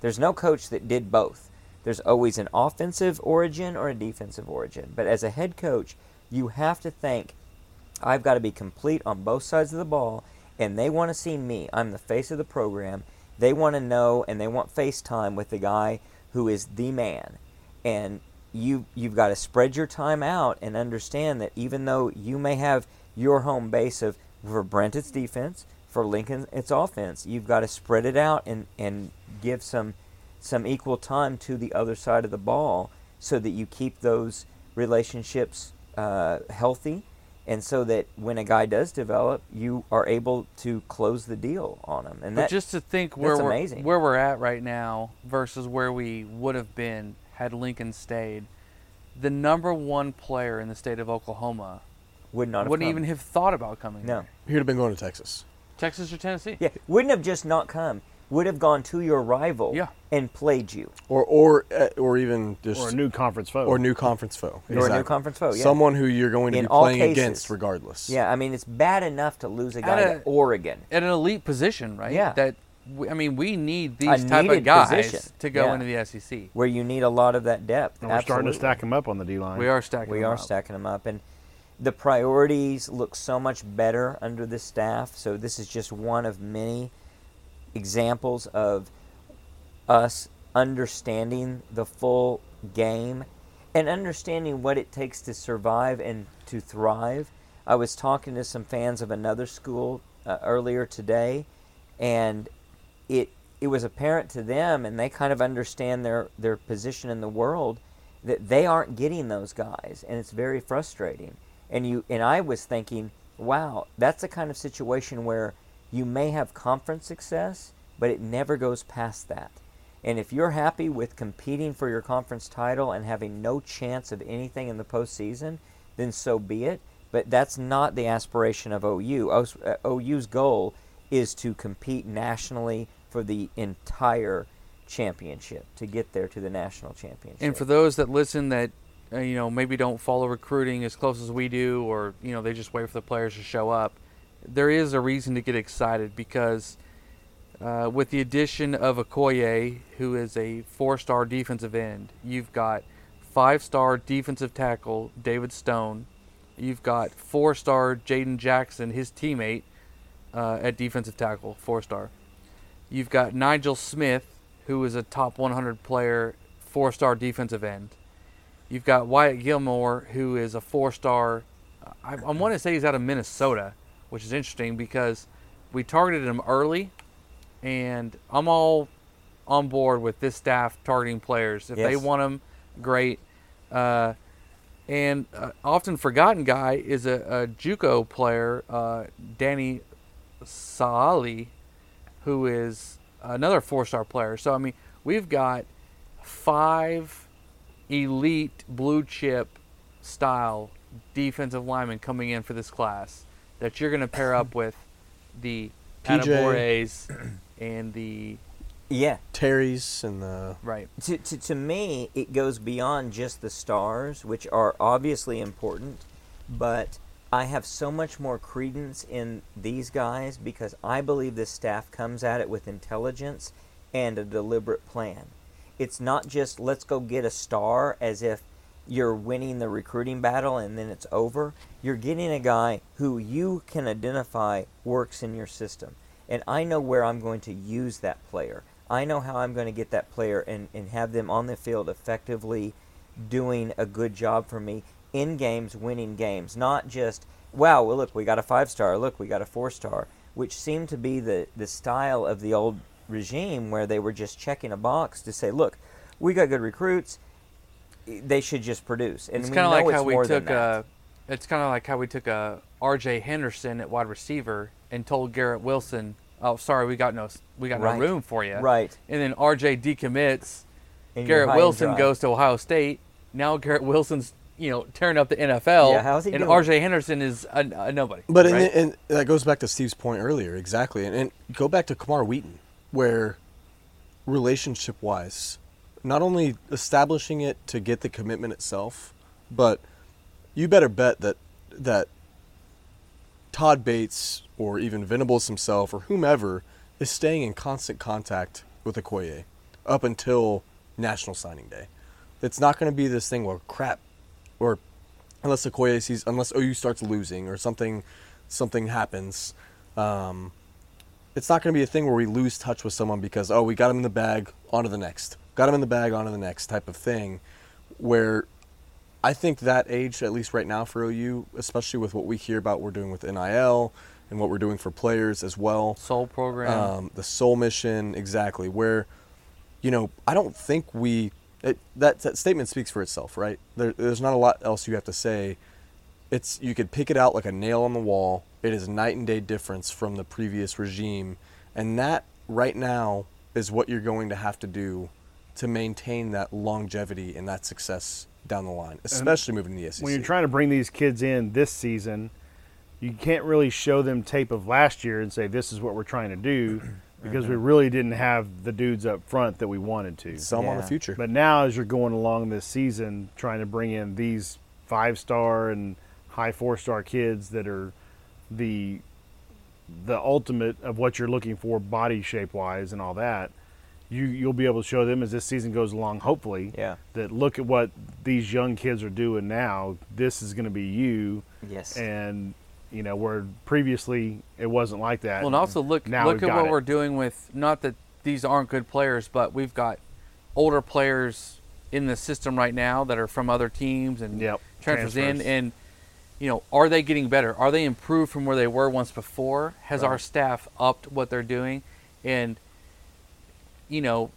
There's no coach that did both. There's always an offensive origin or a defensive origin. But as a head coach, You have to think, I've got to be complete on both sides of the ball, and they want to see me. I'm the face of the program. They want to know and they want FaceTime with the guy who is the man. And you you've got to spread your time out and understand that even though you may have your home base of for Brent it's defense, for Lincoln it's offense, you've got to spread it out and, and give some some equal time to the other side of the ball so that you keep those relationships uh, healthy and so that when a guy does develop, you are able to close the deal on him. And But that just to think where we're amazing. where we're at right now versus where we would have been had Lincoln stayed, the number one player in the state of Oklahoma would not have wouldn't come. even have thought about coming. no. here. He'd have been going to Texas. Texas or Tennessee. Yeah, wouldn't have just not come. Would have gone to your rival Yeah. and played you. Or or uh, or even just or a new conference foe. or new conference foe. Or a new conference foe, yeah. Someone who you're going to In be all playing cases. against regardless. Yeah, I mean it's bad enough to lose a guy At to Oregon. At an elite position, right? Yeah. That I mean, we need these type of guys position. to go Yeah. into the SEC. where you need a lot of that depth. and we're starting to stack them up on the D line. We are stacking. We them are up. stacking them up, and the priorities look so much better under the staff. So this is just one of many examples of us understanding the full game and understanding what it takes to survive and to thrive. I was talking to some fans of another school uh, earlier today, and it it was apparent to them, and they kind of understand their their position in the world that they aren't getting those guys, and it's very frustrating. And you and I was thinking, wow, that's the kind of situation where you may have conference success, but it never goes past that. And if you're happy with competing for your conference title and having no chance of anything in the postseason, then so be it. But that's not the aspiration of OU. Uh, OU's goal is to compete nationally for the entire championship, to get there to the national championship. And for those that listen that uh, you know maybe don't follow recruiting as close as we do, or you know they just wait for the players to show up, there is a reason to get excited because uh, with the addition of Okoye, who is a four-star defensive end, you've got five-star defensive tackle David Stone, you've got four-star Jaden Jackson, his teammate uh, at defensive tackle, four-star. You've got Nigel Smith, who is a top 100 player, four star defensive end. You've got Wyatt Gilmore, who is a four star. I, I want to say he's out of Minnesota, which is interesting because we targeted him early, and I'm all on board with this staff targeting players. If they want them, great. Uh, and uh, often forgotten guy is a, a JUCO player, uh, Danny Saali, who is another four-star player. So I mean, we've got five elite blue chip style defensive linemen coming in for this class that you're going to pair up with the PJ. Adebawores [CLEARS THROAT] and the yeah, Terry's and the right. to, to, to me, it goes beyond just the stars, which are obviously important, but I have so much more credence in these guys because I believe this staff comes at it with intelligence and a deliberate plan. It's not just let's go get a star as if you're winning the recruiting battle and then it's over. You're getting a guy who you can identify works in your system. And I know where I'm going to use that player. I know how I'm going to get that player and, and have them on the field effectively doing a good job for me in games, winning games. Not just, wow, well, look, we got a five star, look, we got a four star, which seemed to be the, the style of the old regime where they were just checking a box to say, look, we got good recruits, they should just produce. And It's kind of like how we took that. uh It's kind of like how we took a R.J. Henderson at wide receiver and told Garrett Wilson, "Oh, sorry, we got no, we got Right. no room for you." Right. And then R.J. decommits. And Garrett Wilson goes to Ohio State. Now Garrett Wilson's, you know, tearing up the NFL. Yeah, how's he and doing? R.J. Henderson is a, a nobody. But right? the, and that goes back to Steve's point earlier, exactly. And, and go back to Kamar Wheaton, where relationship wise, not only establishing it to get the commitment itself, but you better bet that that Todd Bates or even Venables himself or whomever is staying in constant contact with Okoye up until National Signing Day. It's not going to be this thing where crap, or unless Okoye sees, unless OU starts losing or something, something happens. Um, it's not going to be a thing where we lose touch with someone because oh we got him in the bag, on to the next. Got him in the bag, on to the next type of thing. Where I think that age, at least right now for OU, especially with what we hear about we're doing with NIL and what we're doing for players as well. Soul program. Um, the soul mission, exactly. Where, you know, I don't think we. It, that, that statement speaks for itself, right? There, there's not a lot else you have to say. It's you could pick it out like a nail on the wall. It is night and day difference from the previous regime, and that right now is what you're going to have to do to maintain that longevity and that success down the line, especially moving to the SEC. when you're trying to bring these kids in this season, you can't really show them tape of last year and say this is what we're trying to do [CLEARS THROAT] because we mm-hmm. really didn't have the dudes up front that we wanted to. Some on the future. But now, as you're going along this season, trying to bring in these five star and high four star kids that are the the ultimate of what you're looking for, body shape wise, and all that, you you'll be able to show them as this season goes along. Hopefully, Yeah. that look at what these young kids are doing now. This is going to be you, Yes. and you know where previously it wasn't like that. Well, and also look Now look at what it. we're doing with not that these aren't good players, but we've got older players in the system right now that are from other teams and Yep, transfers in and you know are they getting better? Are they improved from where they were once before? Has our staff upped what they're doing? And you know,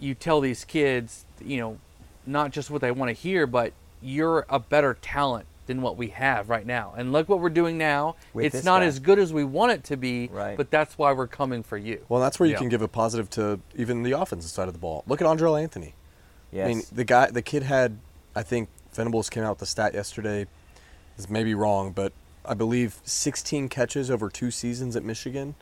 you tell these kids, you know, not just what they want to hear, but you're a better talent than what we have right now. And look what we're doing now. With it's not guy. as good as we want it to be, Right. but that's why we're coming for you. Well, that's where you Yeah. can give a positive to even the offensive side of the ball. Look at Andrel Anthony. yes. I mean, the guy, the kid had, I think Venables came out with the stat yesterday. Is maybe wrong, but I believe 16 catches over two seasons at Michigan,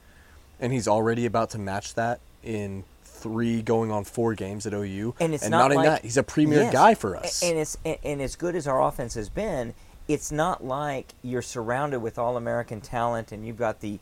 and he's already about to match that in three, going on four games at OU. and it's not, not, in like, that, he's a premier Yes. guy for us. And it's and, and as good as our offense has been, it's not like you're surrounded with all American talent and you've got the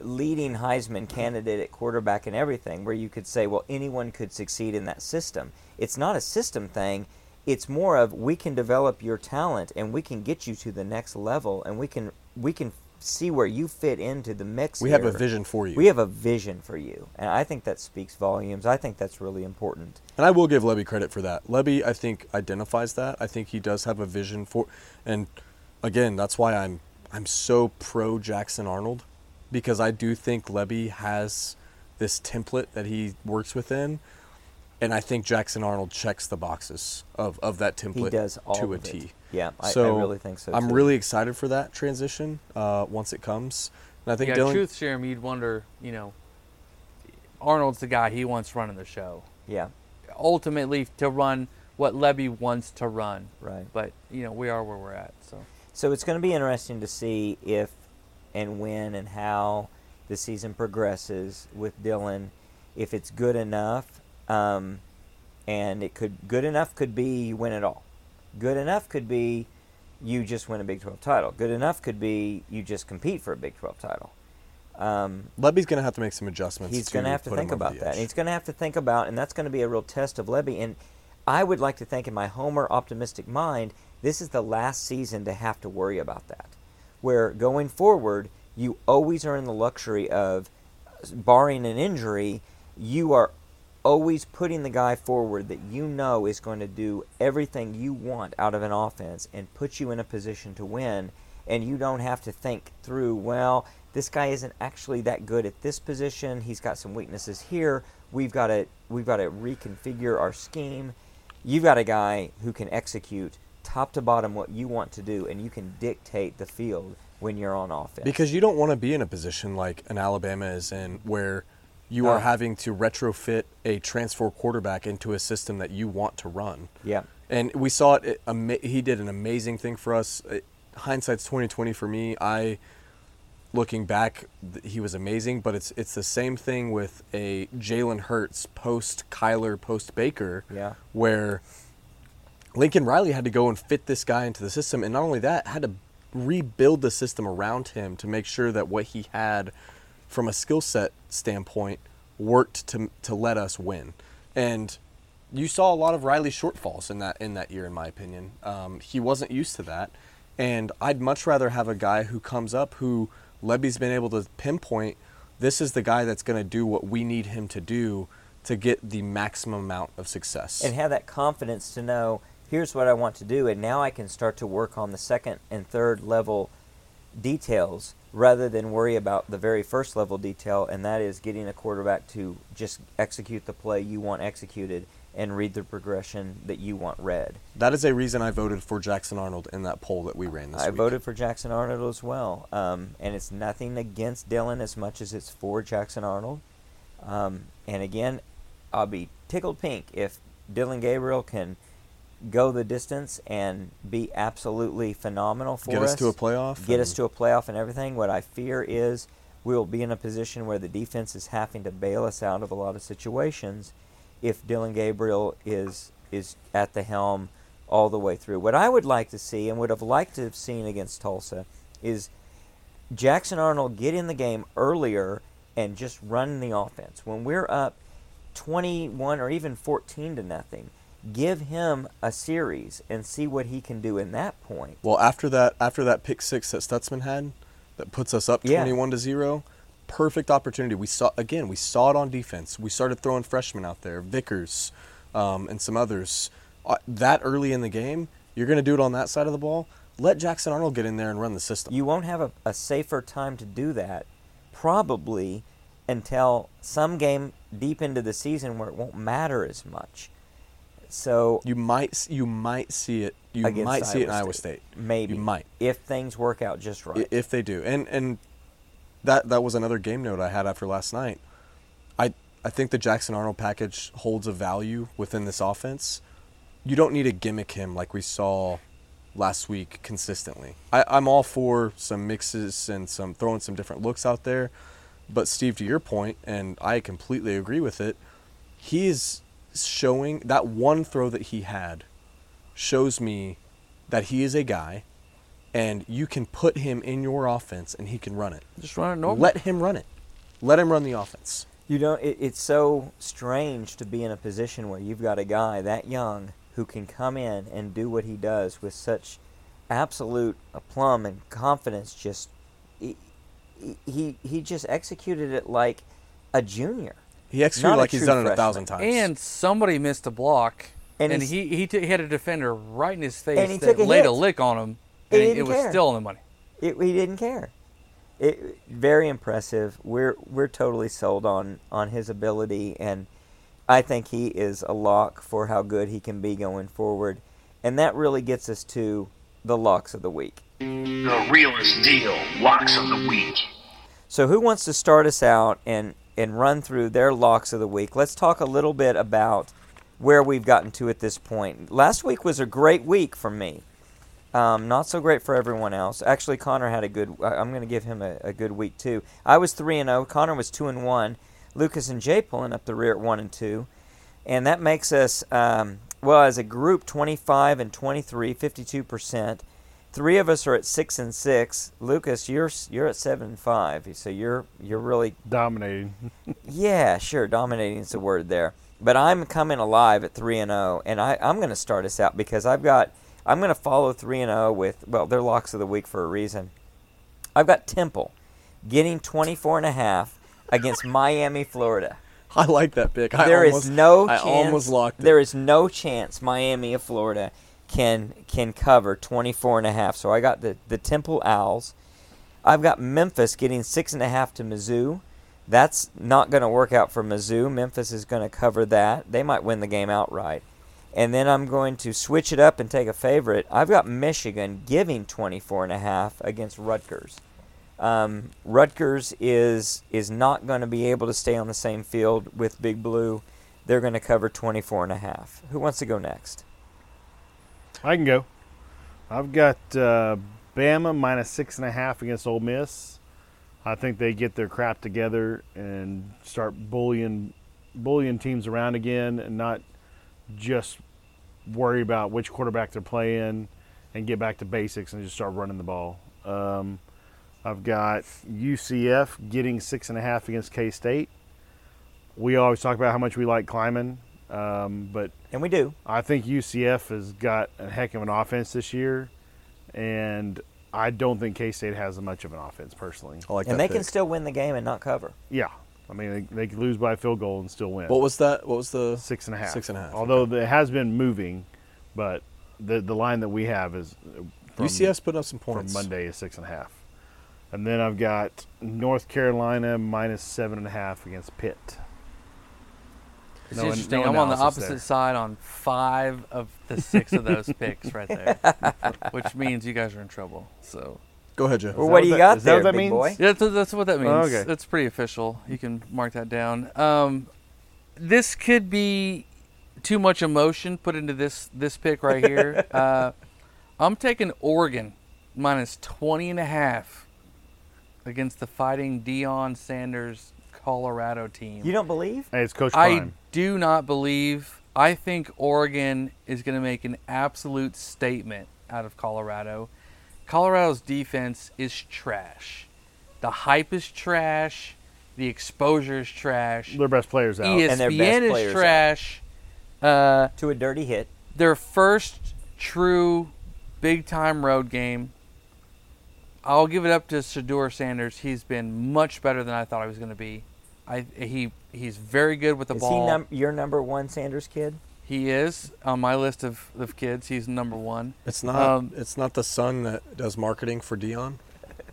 leading Heisman candidate at quarterback and everything, where you could say, well, anyone could succeed in that system. It's not a system thing. It's more of we can develop your talent and we can get you to the next level and we can we can see where you fit into the mix. we have a vision for you. We have a vision for you, and I think that speaks volumes. I think that's really important. And I will give Lebby credit for that. Lebby, I think, identifies that. I think he does have a vision for, and again, that's why I'm I'm so pro Jackson Arnold, because I do think Lebby has this template that he works within, and I think Jackson Arnold checks the boxes of, of that template He does all to a T. it. Yeah, I, So I really think so. I'm too. really excited for that transition uh, once it comes. And I think yeah, Dillon, truth serum, you'd wonder, you know, Arnold's the guy he wants running the show. yeah, Ultimately, to run what Lebby wants to run. right. But you know, we are where we're at. So So it's going to be interesting to see if and when and how the season progresses with Dillon. If it's good enough, um, and it could good enough could be you win it all. Good enough could be you just win a Big 12 title. Good enough could be you just compete for a Big 12 title. Um, Lebby's going to have to make some adjustments. He's going to have to think about that. He's going to have to think about, and that's going to be a real test of Lebby. And I would like to think, in my homer optimistic mind, this is the last season to have to worry about that. Where going forward, you always are in the luxury of, barring an injury, you are always putting the guy forward that you know is going to do everything you want out of an offense and put you in a position to win. And you don't have to think through, well, this guy isn't actually that good at this position. He's got some weaknesses here. We've got to we've got to reconfigure our scheme. You've got a guy who can execute top to bottom what you want to do, and you can dictate the field when you're on offense. Because you don't want to be in a position like an Alabama is in where you are oh. having to retrofit a transfer quarterback into a system that you want to run. yeah, And we saw it. it ama- he did an amazing thing for us. It, hindsight's twenty twenty for me. I, looking back, th- he was amazing. But it's it's the same thing with a Jalen Hurts post Kyler post Baker. Yeah. Where Lincoln Riley had to go and fit this guy into the system, and not only that, had to rebuild the system around him to make sure that what he had from a skill set standpoint worked to to let us win. And you saw a lot of Riley's shortfalls in that in that year, in my opinion. Um, he wasn't used to that, and I'd much rather have a guy who comes up who Lebby's been able to pinpoint. This is the guy that's going to do what we need him to do to get the maximum amount of success. and have that confidence to know here's what I want to do, and now I can start to work on the second and third level details rather than worry about the very first level detail, and that is getting a quarterback to just execute the play you want executed and read the progression that you want read. that is a reason I voted for Jackson Arnold in that poll that we ran this week. I week. voted for Jackson Arnold as well, um, and it's nothing against Dillon as much as it's for Jackson Arnold. Um, and again, I'll be tickled pink if Dillon Gabriel can go the distance and be absolutely phenomenal for Get us us to a playoff. get us to a playoff and everything. What I fear is we'll be in a position where the defense is having to bail us out of a lot of situations if Dillon Gabriel is is at the helm all the way through. What I would like to see and would have liked to have seen against Tulsa is Jackson Arnold get in the game earlier and just run the offense. When we're up 21 or even 14 to nothing, give him a series and see what he can do in that point. Well, after that, after that pick six that Stutsman had, that puts us up Yeah. twenty-one to zero, perfect opportunity. We saw again. We saw it on defense. We started throwing freshmen out there, Vickers, um, and some others. Uh, that early in the game, you're going to do it on that side of the ball. Let Jackson Arnold get in there and run the system. You won't have a, a safer time to do that, probably until some game deep into the season where it won't matter as much. So You might you might see it. You might see it in Iowa State. maybe You might. if things work out just right. if they do. And and that that was another game note I had after last night. I I think the Jackson Arnold package holds a value within this offense. You don't need to gimmick him like we saw last week consistently. I, I'm all for some mixes and some throwing some different looks out there. But Steve, to your point, and I completely agree with it, he is showing that one throw that he had shows me that he is a guy and you can put him in your offense and he can run it. Just run it normal. Let him run it. Let him run the offense. You know, it, it's so strange to be in a position where you've got a guy that young who can come in and do what he does with such absolute aplomb and confidence. Just he, he he just executed it like a junior. He executed Not like he's true done it a thousand times. And somebody missed a block, And and, he he, t- he had a defender right in his face And he that took a laid a lick on him, and it, didn't was care. still on the money. It, he didn't care. It, very impressive. We're we're totally sold on on his ability, and I think he is a lock for how good he can be going forward. And that really gets us to the locks of the week. The realest deal. Locks of the week. So, who wants to start us out and and run through their locks of the week? Let's talk a little bit about where we've gotten to at this point. Last week was a great week for me. Um, not so great for everyone else. Actually, Connor had a good. I'm going to give him a, a good week too. I was three and zero. Connor was two and one. Lucas and Jay pulling up the rear at one and two, and that makes us um, well as a group 25 and 23, 52 percent. Three of us are at six and six. Lucas, you're you're at seven and five. So you're you're really [LAUGHS] Dominating. [LAUGHS] yeah, sure. Dominating is the word there. But I'm coming alive at three and zero, and I I'm going to start us out because I've got I'm going to follow three and zero with well, they're locks of the week for a reason. I've got Temple getting 24 and a half against [LAUGHS] Miami, Florida. I like that pick. I There is almost, no I chance. almost locked it. There is no chance Miami of Florida can can cover 24 and a half. So I got the the Temple Owls. I've got Memphis getting six and a half to Mizzou. That's not going to work out for Mizzou. Memphis is going to cover that. They might win the game outright. And then I'm going to switch it up and take a favorite. I've got Michigan giving 24 and a half against Rutgers. Um, Rutgers is is not going to be able to stay on the same field with Big Blue. They're going to cover 24 and a half. Who wants to go next? I can go. I've got uh, Bama minus six and a half against Ole Miss. I think they get their crap together and start bullying, bullying teams around again, and not just worry about which quarterback they're playing, and get back to basics and just start running the ball. Um, I've got UCF getting six and a half against K State. We always talk about how much we like Klieman Um, but And we do. I think UCF has got a heck of an offense this year, and I don't think K State has much of an offense personally. I like and that they can still win the game and not cover. Yeah, I mean they, they could lose by a field goal and still win. What was that? What was the six and a half? Six and a half, Although it has been moving, but the the line that we have is from, UCF's put up some points. from points. Monday is six and a half, and then I've got North Carolina minus seven and a half against Pitt. It's No an- interesting. no I'm on the opposite there. side on five of the six of those [LAUGHS] picks right there, [LAUGHS] which means you guys are in trouble. So Go ahead, Jeff. Well, what do you that- got is that there, what that big means? boy? yeah, that's, that's what that means. Oh, okay. That's pretty official. You can mark that down. Um, this could be too much emotion put into this this pick right here. [LAUGHS] uh, I'm taking Oregon minus 20 and a half against the fighting Deion Sanders Colorado team. You don't believe? Hey, it's Coach I Prime. Do not believe. I think Oregon is going to make an absolute statement out of Colorado. Colorado's defense is trash. The hype is trash. The exposure is trash. Their best players out. ESPN And their best is players out. trash. Uh, To a dirty hit. their first true big time road game. I'll give it up to Shedeur Sanders. He's been much better than I thought he was going to be. I he he's very good with the Is ball. he num- your number one Sanders kid? He is on my list of, of kids. He's number one. It's not. Um, it's not the son that does marketing for Deion.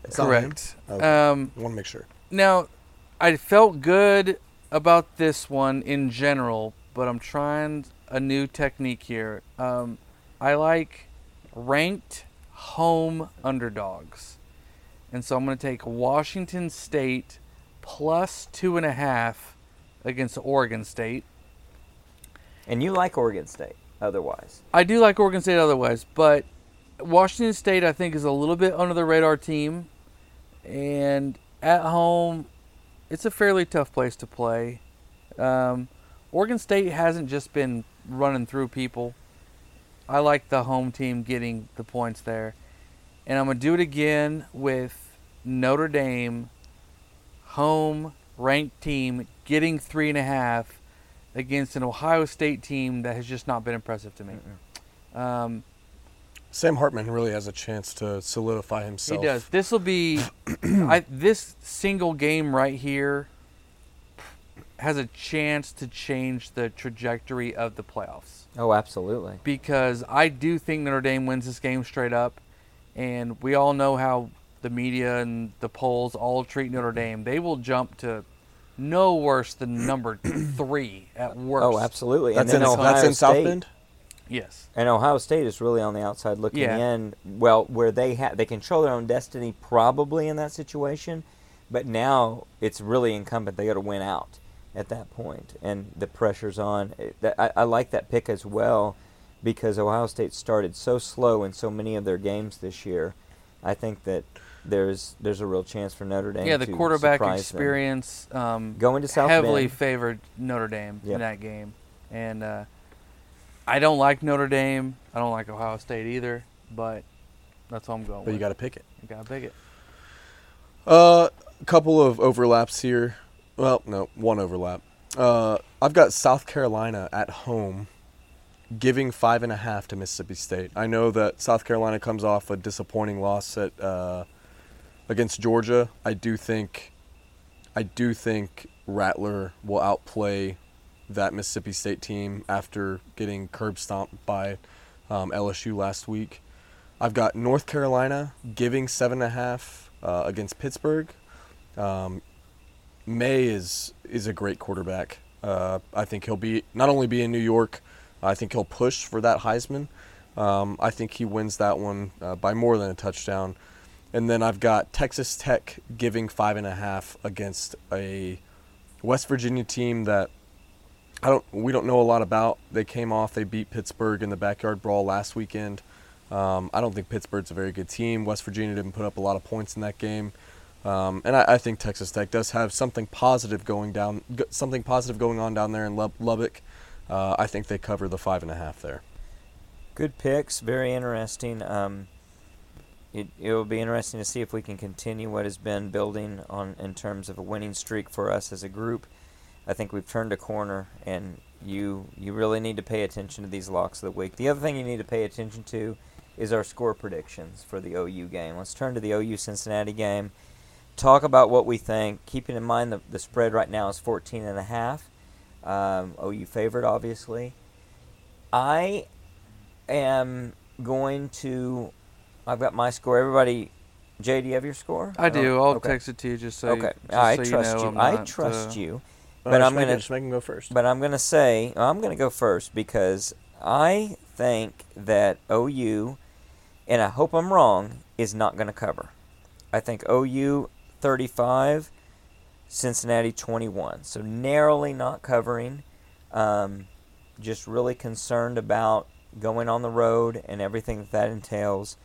It's not him? Correct. Okay. Um, I want to make sure. now, I felt good about this one in general, but I'm trying a new technique here. Um, I like ranked home underdogs, and so I'm going to take Washington State plus two and a half against Oregon State. And you like Oregon State otherwise. I do like Oregon State otherwise, but Washington State I think is a little bit under the radar team, and at home, it's a fairly tough place to play. Um, Oregon State hasn't just been running through people. I like the home team getting the points there, and I'm gonna do it again with Notre Dame, home ranked team getting three and a half against an Ohio State team that has just not been impressive to me. Um, Sam Hartman really has a chance to solidify himself. he does. This will be [CLEARS THROAT] I, this single game right here has a chance to change the trajectory of the playoffs Oh, absolutely. because I do think Notre Dame wins this game straight up, and we all know how the media and the polls all treat Notre Dame. They will jump to no worse than [CLEARS THROAT] number three at oh, worst. Oh, absolutely. That's and in, Ohio that's in South State, Bend. Yes. And Ohio State is really on the outside looking Yeah. in. Well, where they ha- they control their own destiny, probably in that situation. But now it's really incumbent. They got to win out at that point, and the pressure's on. Eh, I, I like that pick as well because Ohio State started so slow in so many of their games this year. I think that there's there's a real chance for Notre Dame. Yeah, the to quarterback experience um, Going to South heavily Bend. favored Notre Dame Yep. in that game, and uh, I don't like Notre Dame. I don't like Ohio State either, but that's what I'm going But you got to pick it. You gotta pick it. Uh, a couple of overlaps here. Well, no, one overlap. Uh, I've got South Carolina at home, giving five and a half to Mississippi State. I know that South Carolina comes off a disappointing loss at uh, against Georgia. I do think, I do think Rattler will outplay that Mississippi State team after getting curb stomped by um, LSU last week. I've got North Carolina giving seven and a half uh, against Pittsburgh. Um, Maye is is a great quarterback. Uh, I think he'll be not only be in New York. I think he'll push for that Heisman. Um, I think he wins that one uh, by more than a touchdown. And then I've got Texas Tech giving five and a half against a West Virginia team that I don't we don't know a lot about. They came off they beat Pittsburgh in the backyard brawl last weekend. Um, I don't think Pittsburgh's a very good team. West Virginia didn't put up a lot of points in that game, um, and I, I think Texas Tech does have something positive going down, something positive going on down there in Lub- Lubbock. Uh, I think they cover the five and a half there. Good picks, very interesting. Um, it it will be interesting to see if we can continue what has been building on in terms of a winning streak for us as a group. I think we've turned a corner, and you you really need to pay attention to these locks of the week. The other thing you need to pay attention to is our score predictions for the OU game. Let's turn to the OU Cincinnati game. Talk about what we think, keeping in mind the, the spread right now is 14 and a half. Um, OU favorite, obviously. I am going to. I've got my score. Everybody, Jay, do you have your score? I do. don't- I'll okay. text it to you just so. Okay, just I so trust you. you. Know I'm I trust uh, you. But I'm just gonna- just make him go first. But I'm going to say, I'm going to go first because I think that OU, and I hope I'm wrong, is not going to cover. I think OU 35, Cincinnati 21. So narrowly not covering. Um, just really concerned about going on the road and everything that that entails.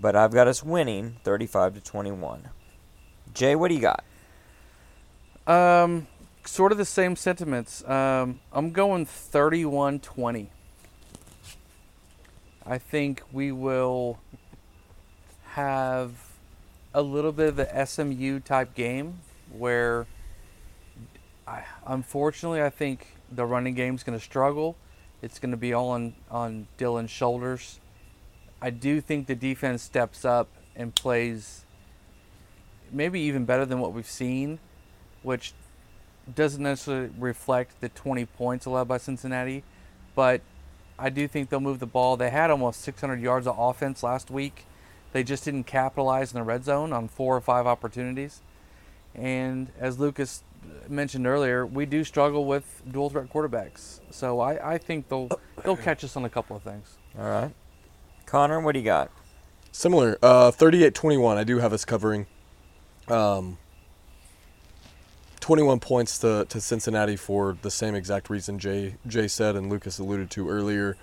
But I've got us winning 35 to 21. Jay, what do you got? Um, sort of the same sentiments. Um, I'm going 31-20. I think we will have a little bit of the SMU type game where, I, unfortunately, I think the running game's going to struggle. It's going to be all on on Dillon's shoulders. I do think the defense steps up and plays maybe even better than what we've seen, which doesn't necessarily reflect the 20 points allowed by Cincinnati, but I do think they'll move the ball. They had almost 600 yards of offense last week. They just didn't capitalize in the red zone on four or five opportunities. And as Lucas mentioned earlier, we do struggle with dual threat quarterbacks. So I, I think they'll they'll catch us on a couple of things. All right. Conner, what do you got? Similar, uh, 38-21. I do have us covering. Um, 21 points to, to Cincinnati for the same exact reason Jay Jay said and Lucas alluded to earlier.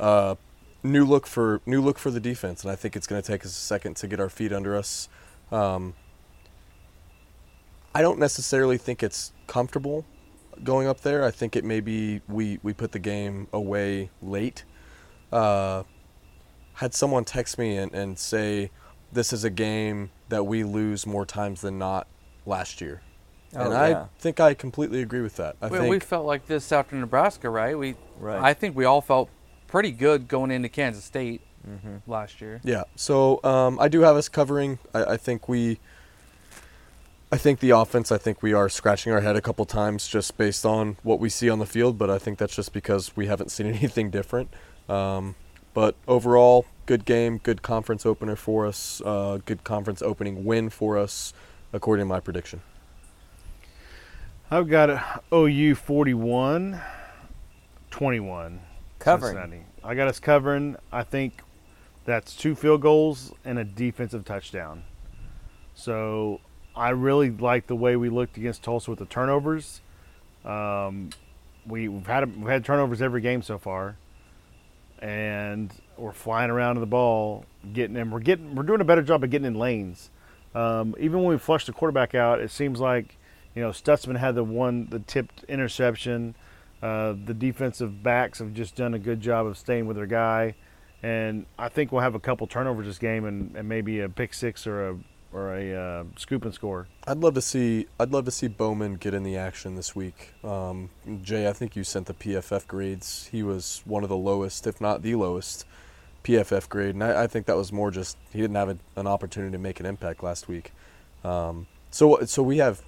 Uh, new look for new look for the defense, and I think it's going to take us a second to get our feet under us. Um, I don't necessarily think it's comfortable going up there. I think it may be we we put the game away late. Uh, had someone text me and, and say this is a game that we lose more times than not last year. Oh, and yeah. I think I completely agree with that. I we, think we felt like this after Nebraska, right? We, Right. I think we all felt pretty good going into Kansas State Mm-hmm. last year. Yeah. So um, I do have us covering. I, I think we. I think the offense. I think we are scratching our head a couple times just based on what we see on the field, but I think that's just because we haven't seen [LAUGHS] anything different. Um, but overall, good game, good conference opener for us, uh, good conference opening win for us, according to my prediction. I've got OU 41, 21. Covering. Cincinnati. I got us covering. I think that's two field goals and a defensive touchdown. So I really like the way we looked against Tulsa with the turnovers. Um, we've had we've had turnovers every game so far, and we're flying around to the ball, getting and we're getting we're doing a better job of getting in lanes. Um, even when we flush the quarterback out, it seems like you know Stutsman had the one the tipped interception. Uh, the defensive backs have just done a good job of staying with their guy, and I think we'll have a couple turnovers this game and, and maybe a pick six or a or a uh, scoop and score. I'd love to see. I'd love to see Bowman get in the action this week. Um, Jay, I think you sent the PFF grades. He was one of the lowest, if not the lowest, PFF grade, and I, I think that was more just he didn't have a, an opportunity to make an impact last week. Um, so, so we have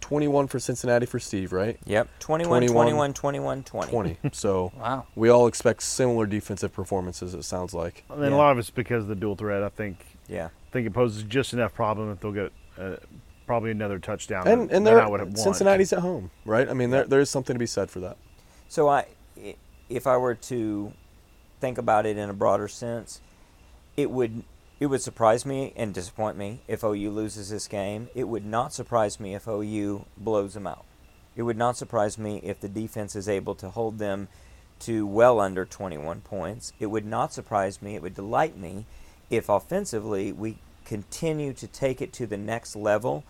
21 for Cincinnati for Steve, right? Yep. 21, 21, 21, 21, 20. 20. [LAUGHS] so Wow. we all expect similar defensive performances. It sounds like. And then Yeah. a lot of it's because of the dual threat. I think Yeah. I think it poses just enough problem that they'll get uh, probably another touchdown. And than- and they're I would want. Cincinnati's at home, right? I mean, there there is something to be said for that. So I, i- if I were to think about it in a broader sense, it would it would surprise me and disappoint me if OU loses this game. It would not surprise me if OU blows them out. It would not surprise me if the defense is able to hold them to well under 21 points. It would not surprise me. It would delight me if offensively we continue to take it to the next level.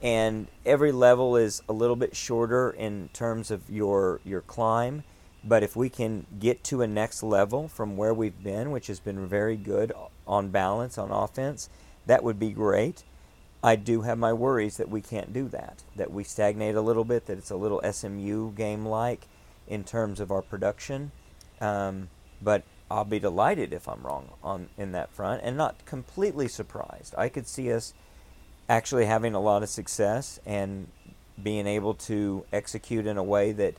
And every level is a little bit shorter in terms of your your climb. But if we can get to a next level from where we've been which has been very good on balance on offense that would be great. I do have my worries that we can't do that that we stagnate a little bit that it's a little smu game like in terms of our production. Um, but I'll be delighted if I'm wrong on in that front, and not completely surprised. I could see us actually having a lot of success and being able to execute in a way that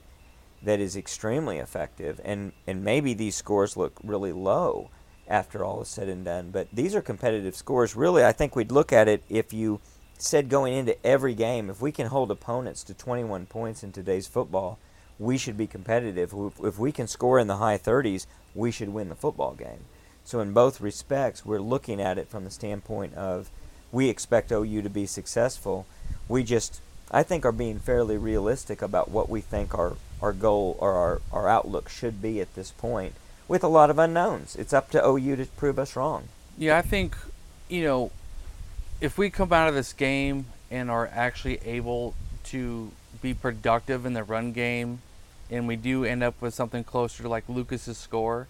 that is extremely effective. And and maybe these scores look really low after all is said and done, but these are competitive scores. Really, I think we'd look at it if you said going into every game, if we can hold opponents to 21 points in today's football, we should be competitive. If we can score in the high 30s, we should win the football game. So in both respects, we're looking at it from the standpoint of we expect OU to be successful. We just, I think, are being fairly realistic about what we think our, our goal or our, our outlook should be at this point with a lot of unknowns. It's up to OU to prove us wrong. Yeah, I think, you know, if we come out of this game and are actually able to be productive in the run game and we do end up with something closer to like Lucas's score,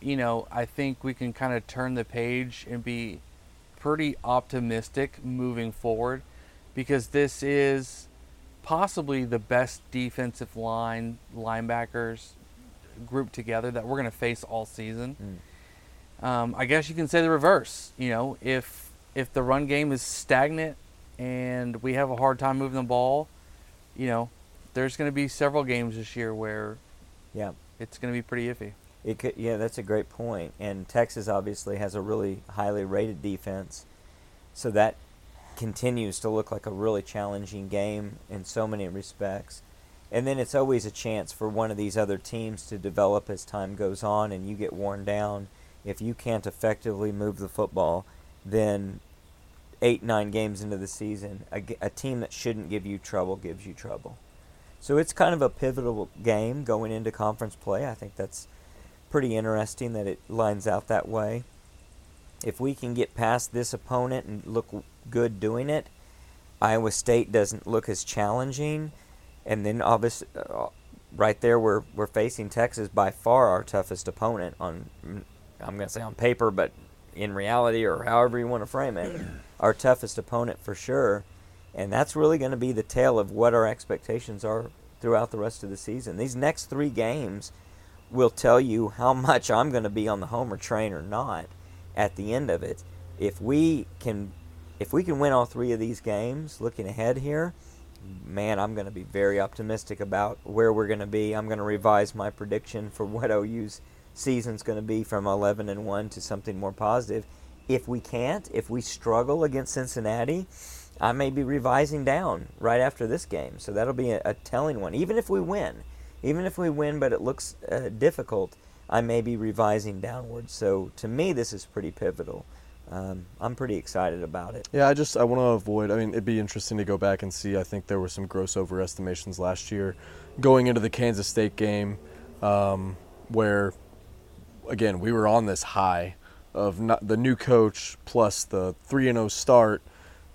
you know, I think we can kind of turn the page and be pretty optimistic moving forward because this is possibly the best defensive line linebackers grouped together that we're going to face all season. Mm. Um, I guess you can say the reverse. You know, if if the run game is stagnant and we have a hard time moving the ball, you know, there's going to be several games this year where, yeah, it's going to be pretty iffy. It could, yeah, that's a great point. And Texas obviously has a really highly rated defense, so that continues to look like a really challenging game in so many respects. And then it's always a chance for one of these other teams to develop as time goes on and you get worn down. If you can't effectively move the football, then eight, nine games into the season, a, a team that shouldn't give you trouble gives you trouble. So it's kind of a pivotal game going into conference play. I think that's pretty interesting that it lines out that way. If we can get past this opponent and look good doing it, Iowa State doesn't look as challenging and then obviously uh, right there we're we're facing Texas by far our toughest opponent on I'm going to say on paper but in reality or however you want to frame it [CLEARS THROAT] our toughest opponent for sure and that's really going to be the tale of what our expectations are throughout the rest of the season these next 3 games will tell you how much I'm going to be on the homer train or not at the end of it if we can if we can win all 3 of these games looking ahead here man, I'm going to be very optimistic about where we're going to be. I'm going to revise my prediction for what OU's season's going to be from 11 and 1 to something more positive. If we can't, if we struggle against Cincinnati, I may be revising down right after this game. So that'll be a, a telling one. Even if we win, even if we win, but it looks uh, difficult, I may be revising downwards. So to me, this is pretty pivotal um, I'm pretty excited about it. Yeah, I just I want to avoid. I mean, it'd be interesting to go back and see. I think there were some gross overestimations last year, going into the Kansas State game, um, where, again, we were on this high of not, the new coach plus the three and zero oh start.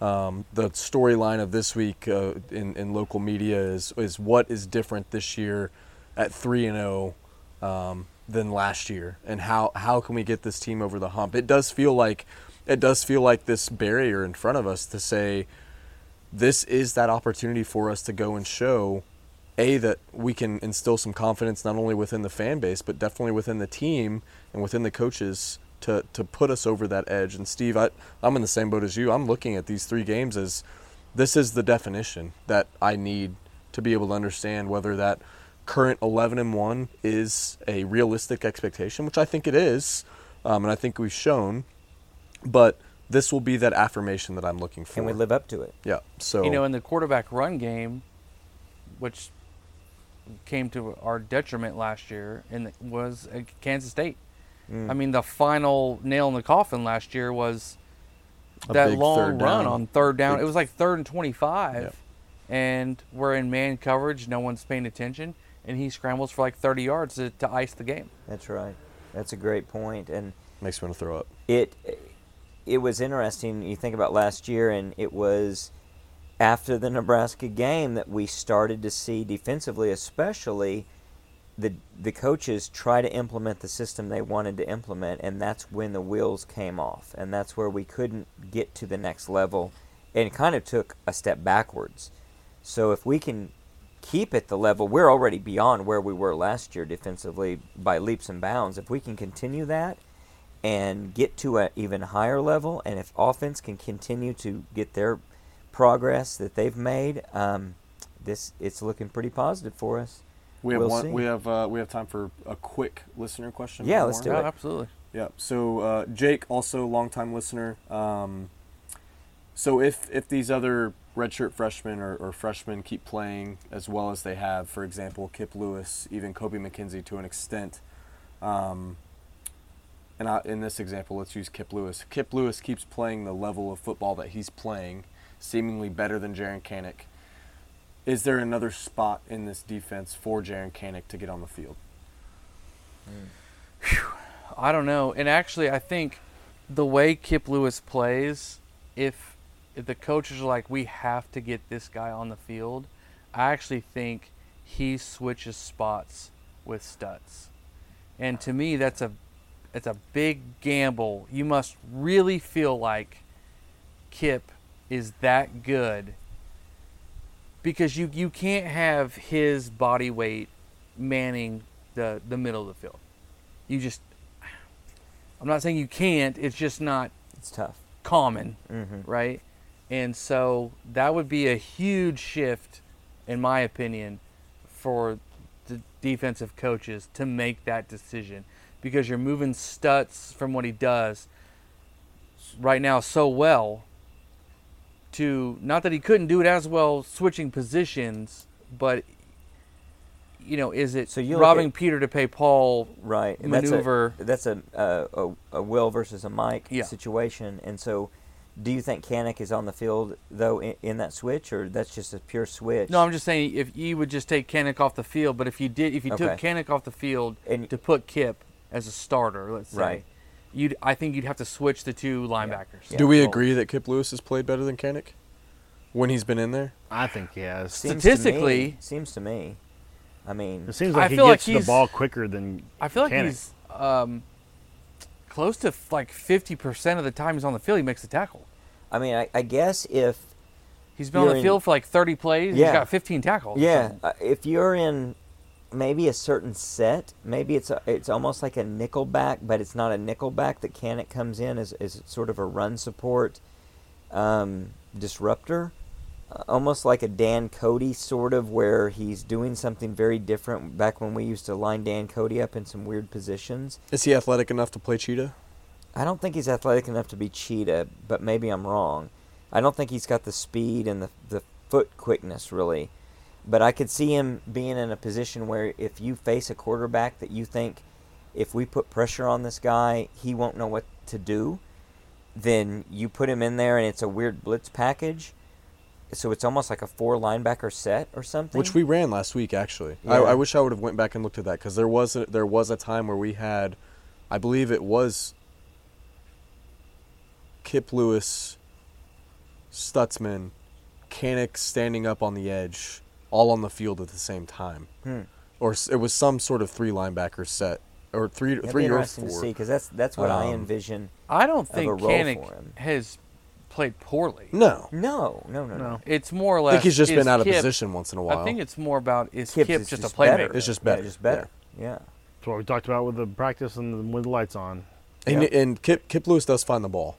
Um, the storyline of this week uh, in in local media is is what is different this year at three and zero. Oh, um, than last year and how how can we get this team over the hump it does feel like it does feel like this barrier in front of us to say this is that opportunity for us to go and show a that we can instill some confidence not only within the fan base but definitely within the team and within the coaches to to put us over that edge and Steve I, I'm in the same boat as you I'm looking at these three games as this is the definition that I need to be able to understand whether that current 11 and 1 is a realistic expectation which I think it is um, and I think we've shown but this will be that affirmation that I'm looking for. Can we live up to it? Yeah. So you know, in the quarterback run game, which came to our detriment last year, and was Kansas State. Mm. I mean, the final nail in the coffin last year was A that long run on third down. Big. It was like third and twenty-five, yep. and we're in man coverage. No one's paying attention, and he scrambles for like thirty yards to, to ice the game. That's right. That's a great point, and makes me want to throw up. It it was interesting. You think about last year, and it was after the Nebraska game that we started to see defensively, especially the the coaches try to implement the system they wanted to implement, and that's when the wheels came off, and that's where we couldn't get to the next level, and kind of took a step backwards. So if we can keep at the level we're already beyond where we were last year defensively by leaps and bounds. If we can continue that and get to an even higher level, and if offense can continue to get their progress that they've made, um, this it's looking pretty positive for us. We have We'll one. see. We have uh, we have time for a quick listener question. Yeah, let's more? do Yeah, it. absolutely. Yeah. So uh, Jake, also longtime listener. Um, so if if these other redshirt freshmen or, or freshmen keep playing as well as they have, for example, Kip Lewis, even Kobie McKinzie to an extent, um, and I, in this example, let's use Kip Lewis. Kip Lewis keeps playing the level of football that he's playing, seemingly better than Jaren Kanak. Is there another spot in this defense for Jaren Kanak to get on the field? Hmm. I don't know. And actually, I think the way Kip Lewis plays, if if the coaches are like, we have to get this guy on the field, I actually think he switches spots with Stutz. And to me, that's a it's a big gamble. You must really feel like Kip is that good because you you can't have his body weight manning the the middle of the field. You just I'm not saying you can't, it's just not It's tough. common, Mm-hmm. right? And so that would be a huge shift in my opinion for the defensive coaches to make that decision because you're moving Stutz from what he does right now so well to not that he couldn't do it as well switching positions, but you know, is it So you robbing at- Peter to pay Paul? Right. Maneuver. That's a that's a, a, a, Will versus a Mike Yeah. situation, and so. Do you think Kanak is on the field though in, in that switch, or that's just a pure switch? No, I'm just saying if you would just take Kanak off the field, but if you did, if you took Okay. Off the field And- to put Kip as a starter, let's say, Right. You'd I think you'd have to switch the two linebackers. Yeah. Do we agree that Kip Lewis has played better than Kanak when he's been in there? I think he has. Seems Statistically- to me, seems to me. I mean, It seems I like he feel like gets the ball quicker than I feel like Kanak. he's um, close to like 50% of the time he's on the field, he makes the tackle. I mean, I, I guess if He's been on the in- field for like 30 plays. Yeah. He's got 15 tackles. yeah, So- uh, if you're in maybe a certain set, maybe it's a, it's almost like a nickel back, but it's not a nickel back. That Kanak comes in as, as sort of a run support um, disruptor, uh, almost like a Dan Cody sort of, where he's doing something very different. Back when we used to line Dan Cody up in some weird positions. Is he athletic enough to play cheetah? I don't think he's athletic enough to be cheetah, but maybe I'm wrong. I don't think he's got the speed and the, the foot quickness really. But I could see him being in a position where if you face a quarterback that you think if we put pressure on this guy, he won't know what to do, then you put him in there and it's a weird blitz package. So it's almost like a four linebacker set or something. Which we ran last week, actually. I, Yeah. I wish I would have went back and looked at that because there was a, there was a time where we had, I believe it was Kip Lewis, Stutsman, Kanak standing up on the edge, all on the field at the same time, Hmm. or it was some sort of three linebacker set, or three That'd be three or interesting to see four. because that's that's what I Um, envision. I don't think role Kanak has played poorly. No, No, no, no, no. No. It's more or less. I think he's just been out of Kip- position once in a while. I think it's more about is Kip's Kip is just, just a playmaker? better. It's just Yeah, better. just better. Yeah. That's what we talked about with the practice and the, with the lights on. and, Yeah. and Kip Kip Lewis does find the ball.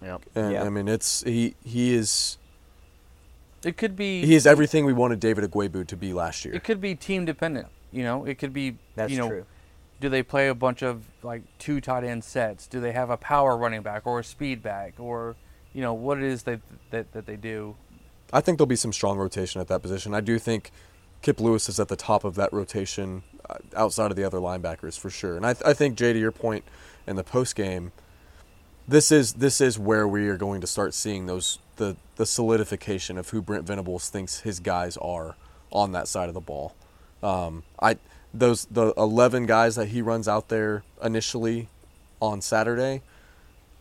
Yep. And Yeah. I mean, it's he he is It could be. he is everything we wanted David Ugwoegbu to be last year. It could be team dependent. You know, it could be. That's you know, true. Do they play a bunch of like two tight end sets? Do they have a power running back or a speed back or, you know, what it is that that, that they do? I think there'll be some strong rotation at that position. I do think Kip Lewis is at the top of that rotation uh, outside of the other linebackers for sure. And I, I think Jay, to your point in the post game, this is this is where we are going to start seeing those the the solidification of who Brent Venables thinks his guys are on that side of the ball. Um, I those the eleven guys that he runs out there initially on Saturday,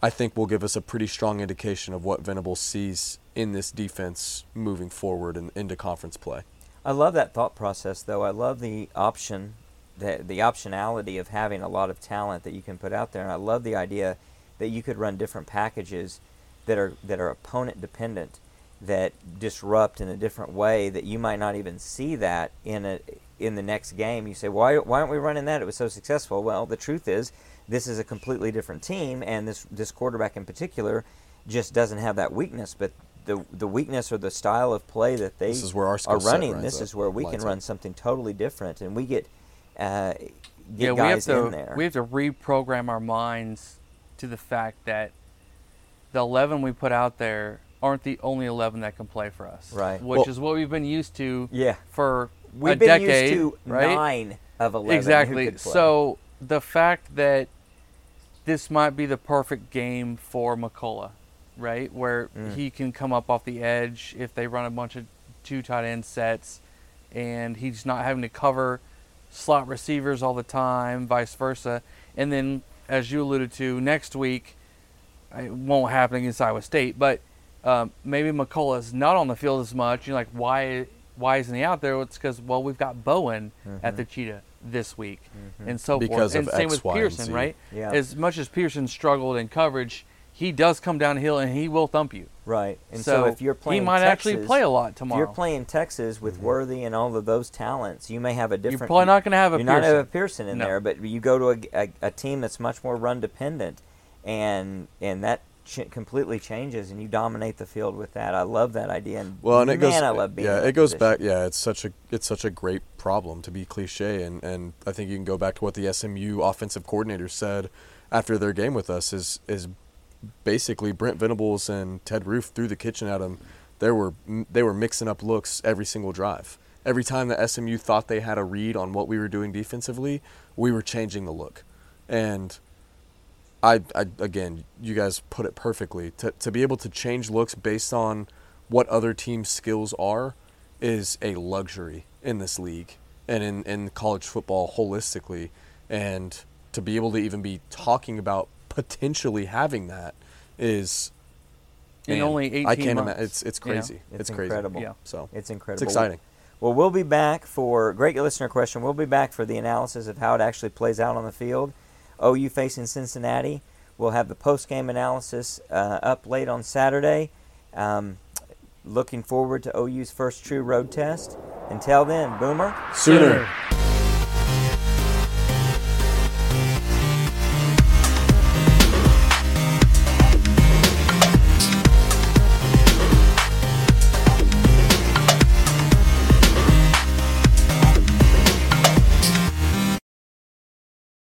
I think will give us a pretty strong indication of what Venables sees in this defense moving forward and into conference play. I love that thought process, though. I love the option, the the optionality of having a lot of talent that you can put out there, and I love the idea that you could run different packages that are that are opponent dependent. that disrupt in a different way that you might not even see that in a in the next game. You say, why why aren't we running that? It was so successful. Well, the truth is, this is a completely different team, and this this quarterback in particular just doesn't have that weakness. But the the weakness or the style of play that they This is where our are running. This up- is where we can run up. something totally different, and we get uh, get yeah, we have guys to in there. we have to reprogram our minds to the fact that the 11 we put out there aren't the only 11 that can play for us. Right. Which Well- is what we've been used to Yeah. for We've a been decade, used to right? nine of eleven. who exactly. could play. So the fact that this might be the perfect game for McCullough, right? Where Mm. he can come up off the edge if they run a bunch of two tight end sets, and he's not having to cover slot receivers all the time, vice versa. And then, as you alluded to, next week it won't happen against Iowa State, but um, maybe McCullough is not on the field as much. You're like, why? Why isn't he out there? It's because well, we've got Bowen at the Cheetah this week, and so Because forth. of and same X, with Y, and Pearson, Z. right? Yeah. As much as Pearson struggled in coverage, he does come downhill and he will thump you. right. And so, if you're playing, he might actually play a lot tomorrow. If tomorrow. you're playing Texas with mm-hmm. Worthy and all of those talents, you may have a different. You're probably not gonna have a You're not have a Pearson. Pearson in No. there, but you go to a, a, a team that's much more run dependent, and and that ch- completely changes, and you dominate the field with that. I love that idea. And Well, and it man, goes. I love being yeah, it goes position. back. Yeah, it's such a it's such a great problem to be cliche, and and I think you can go back to what the SMU offensive coordinator said after their game with us is is basically Brent Venables and Ted Roof threw the kitchen at him. They were they were mixing up looks every single drive. Every time that SMU thought they had a read on what we were doing defensively, we were changing the look, and I, I again, you guys put it perfectly. To to be able to change looks based on what other teams' skills are is a luxury in this league and in, in college football holistically. And to be able to even be talking about potentially having that is In man, only I can't months, imagine. It's it's you know? crazy. It's It's, crazy. incredible. Yeah. So It's incredible. It's exciting. Well, we'll be back for great listener question. We'll be back for the analysis of how it actually plays out on the field. OU facing Cincinnati. We'll have the post game analysis uh, up late on Saturday. Um, looking forward to OU's first true road test. Until then, Boomer. Sooner.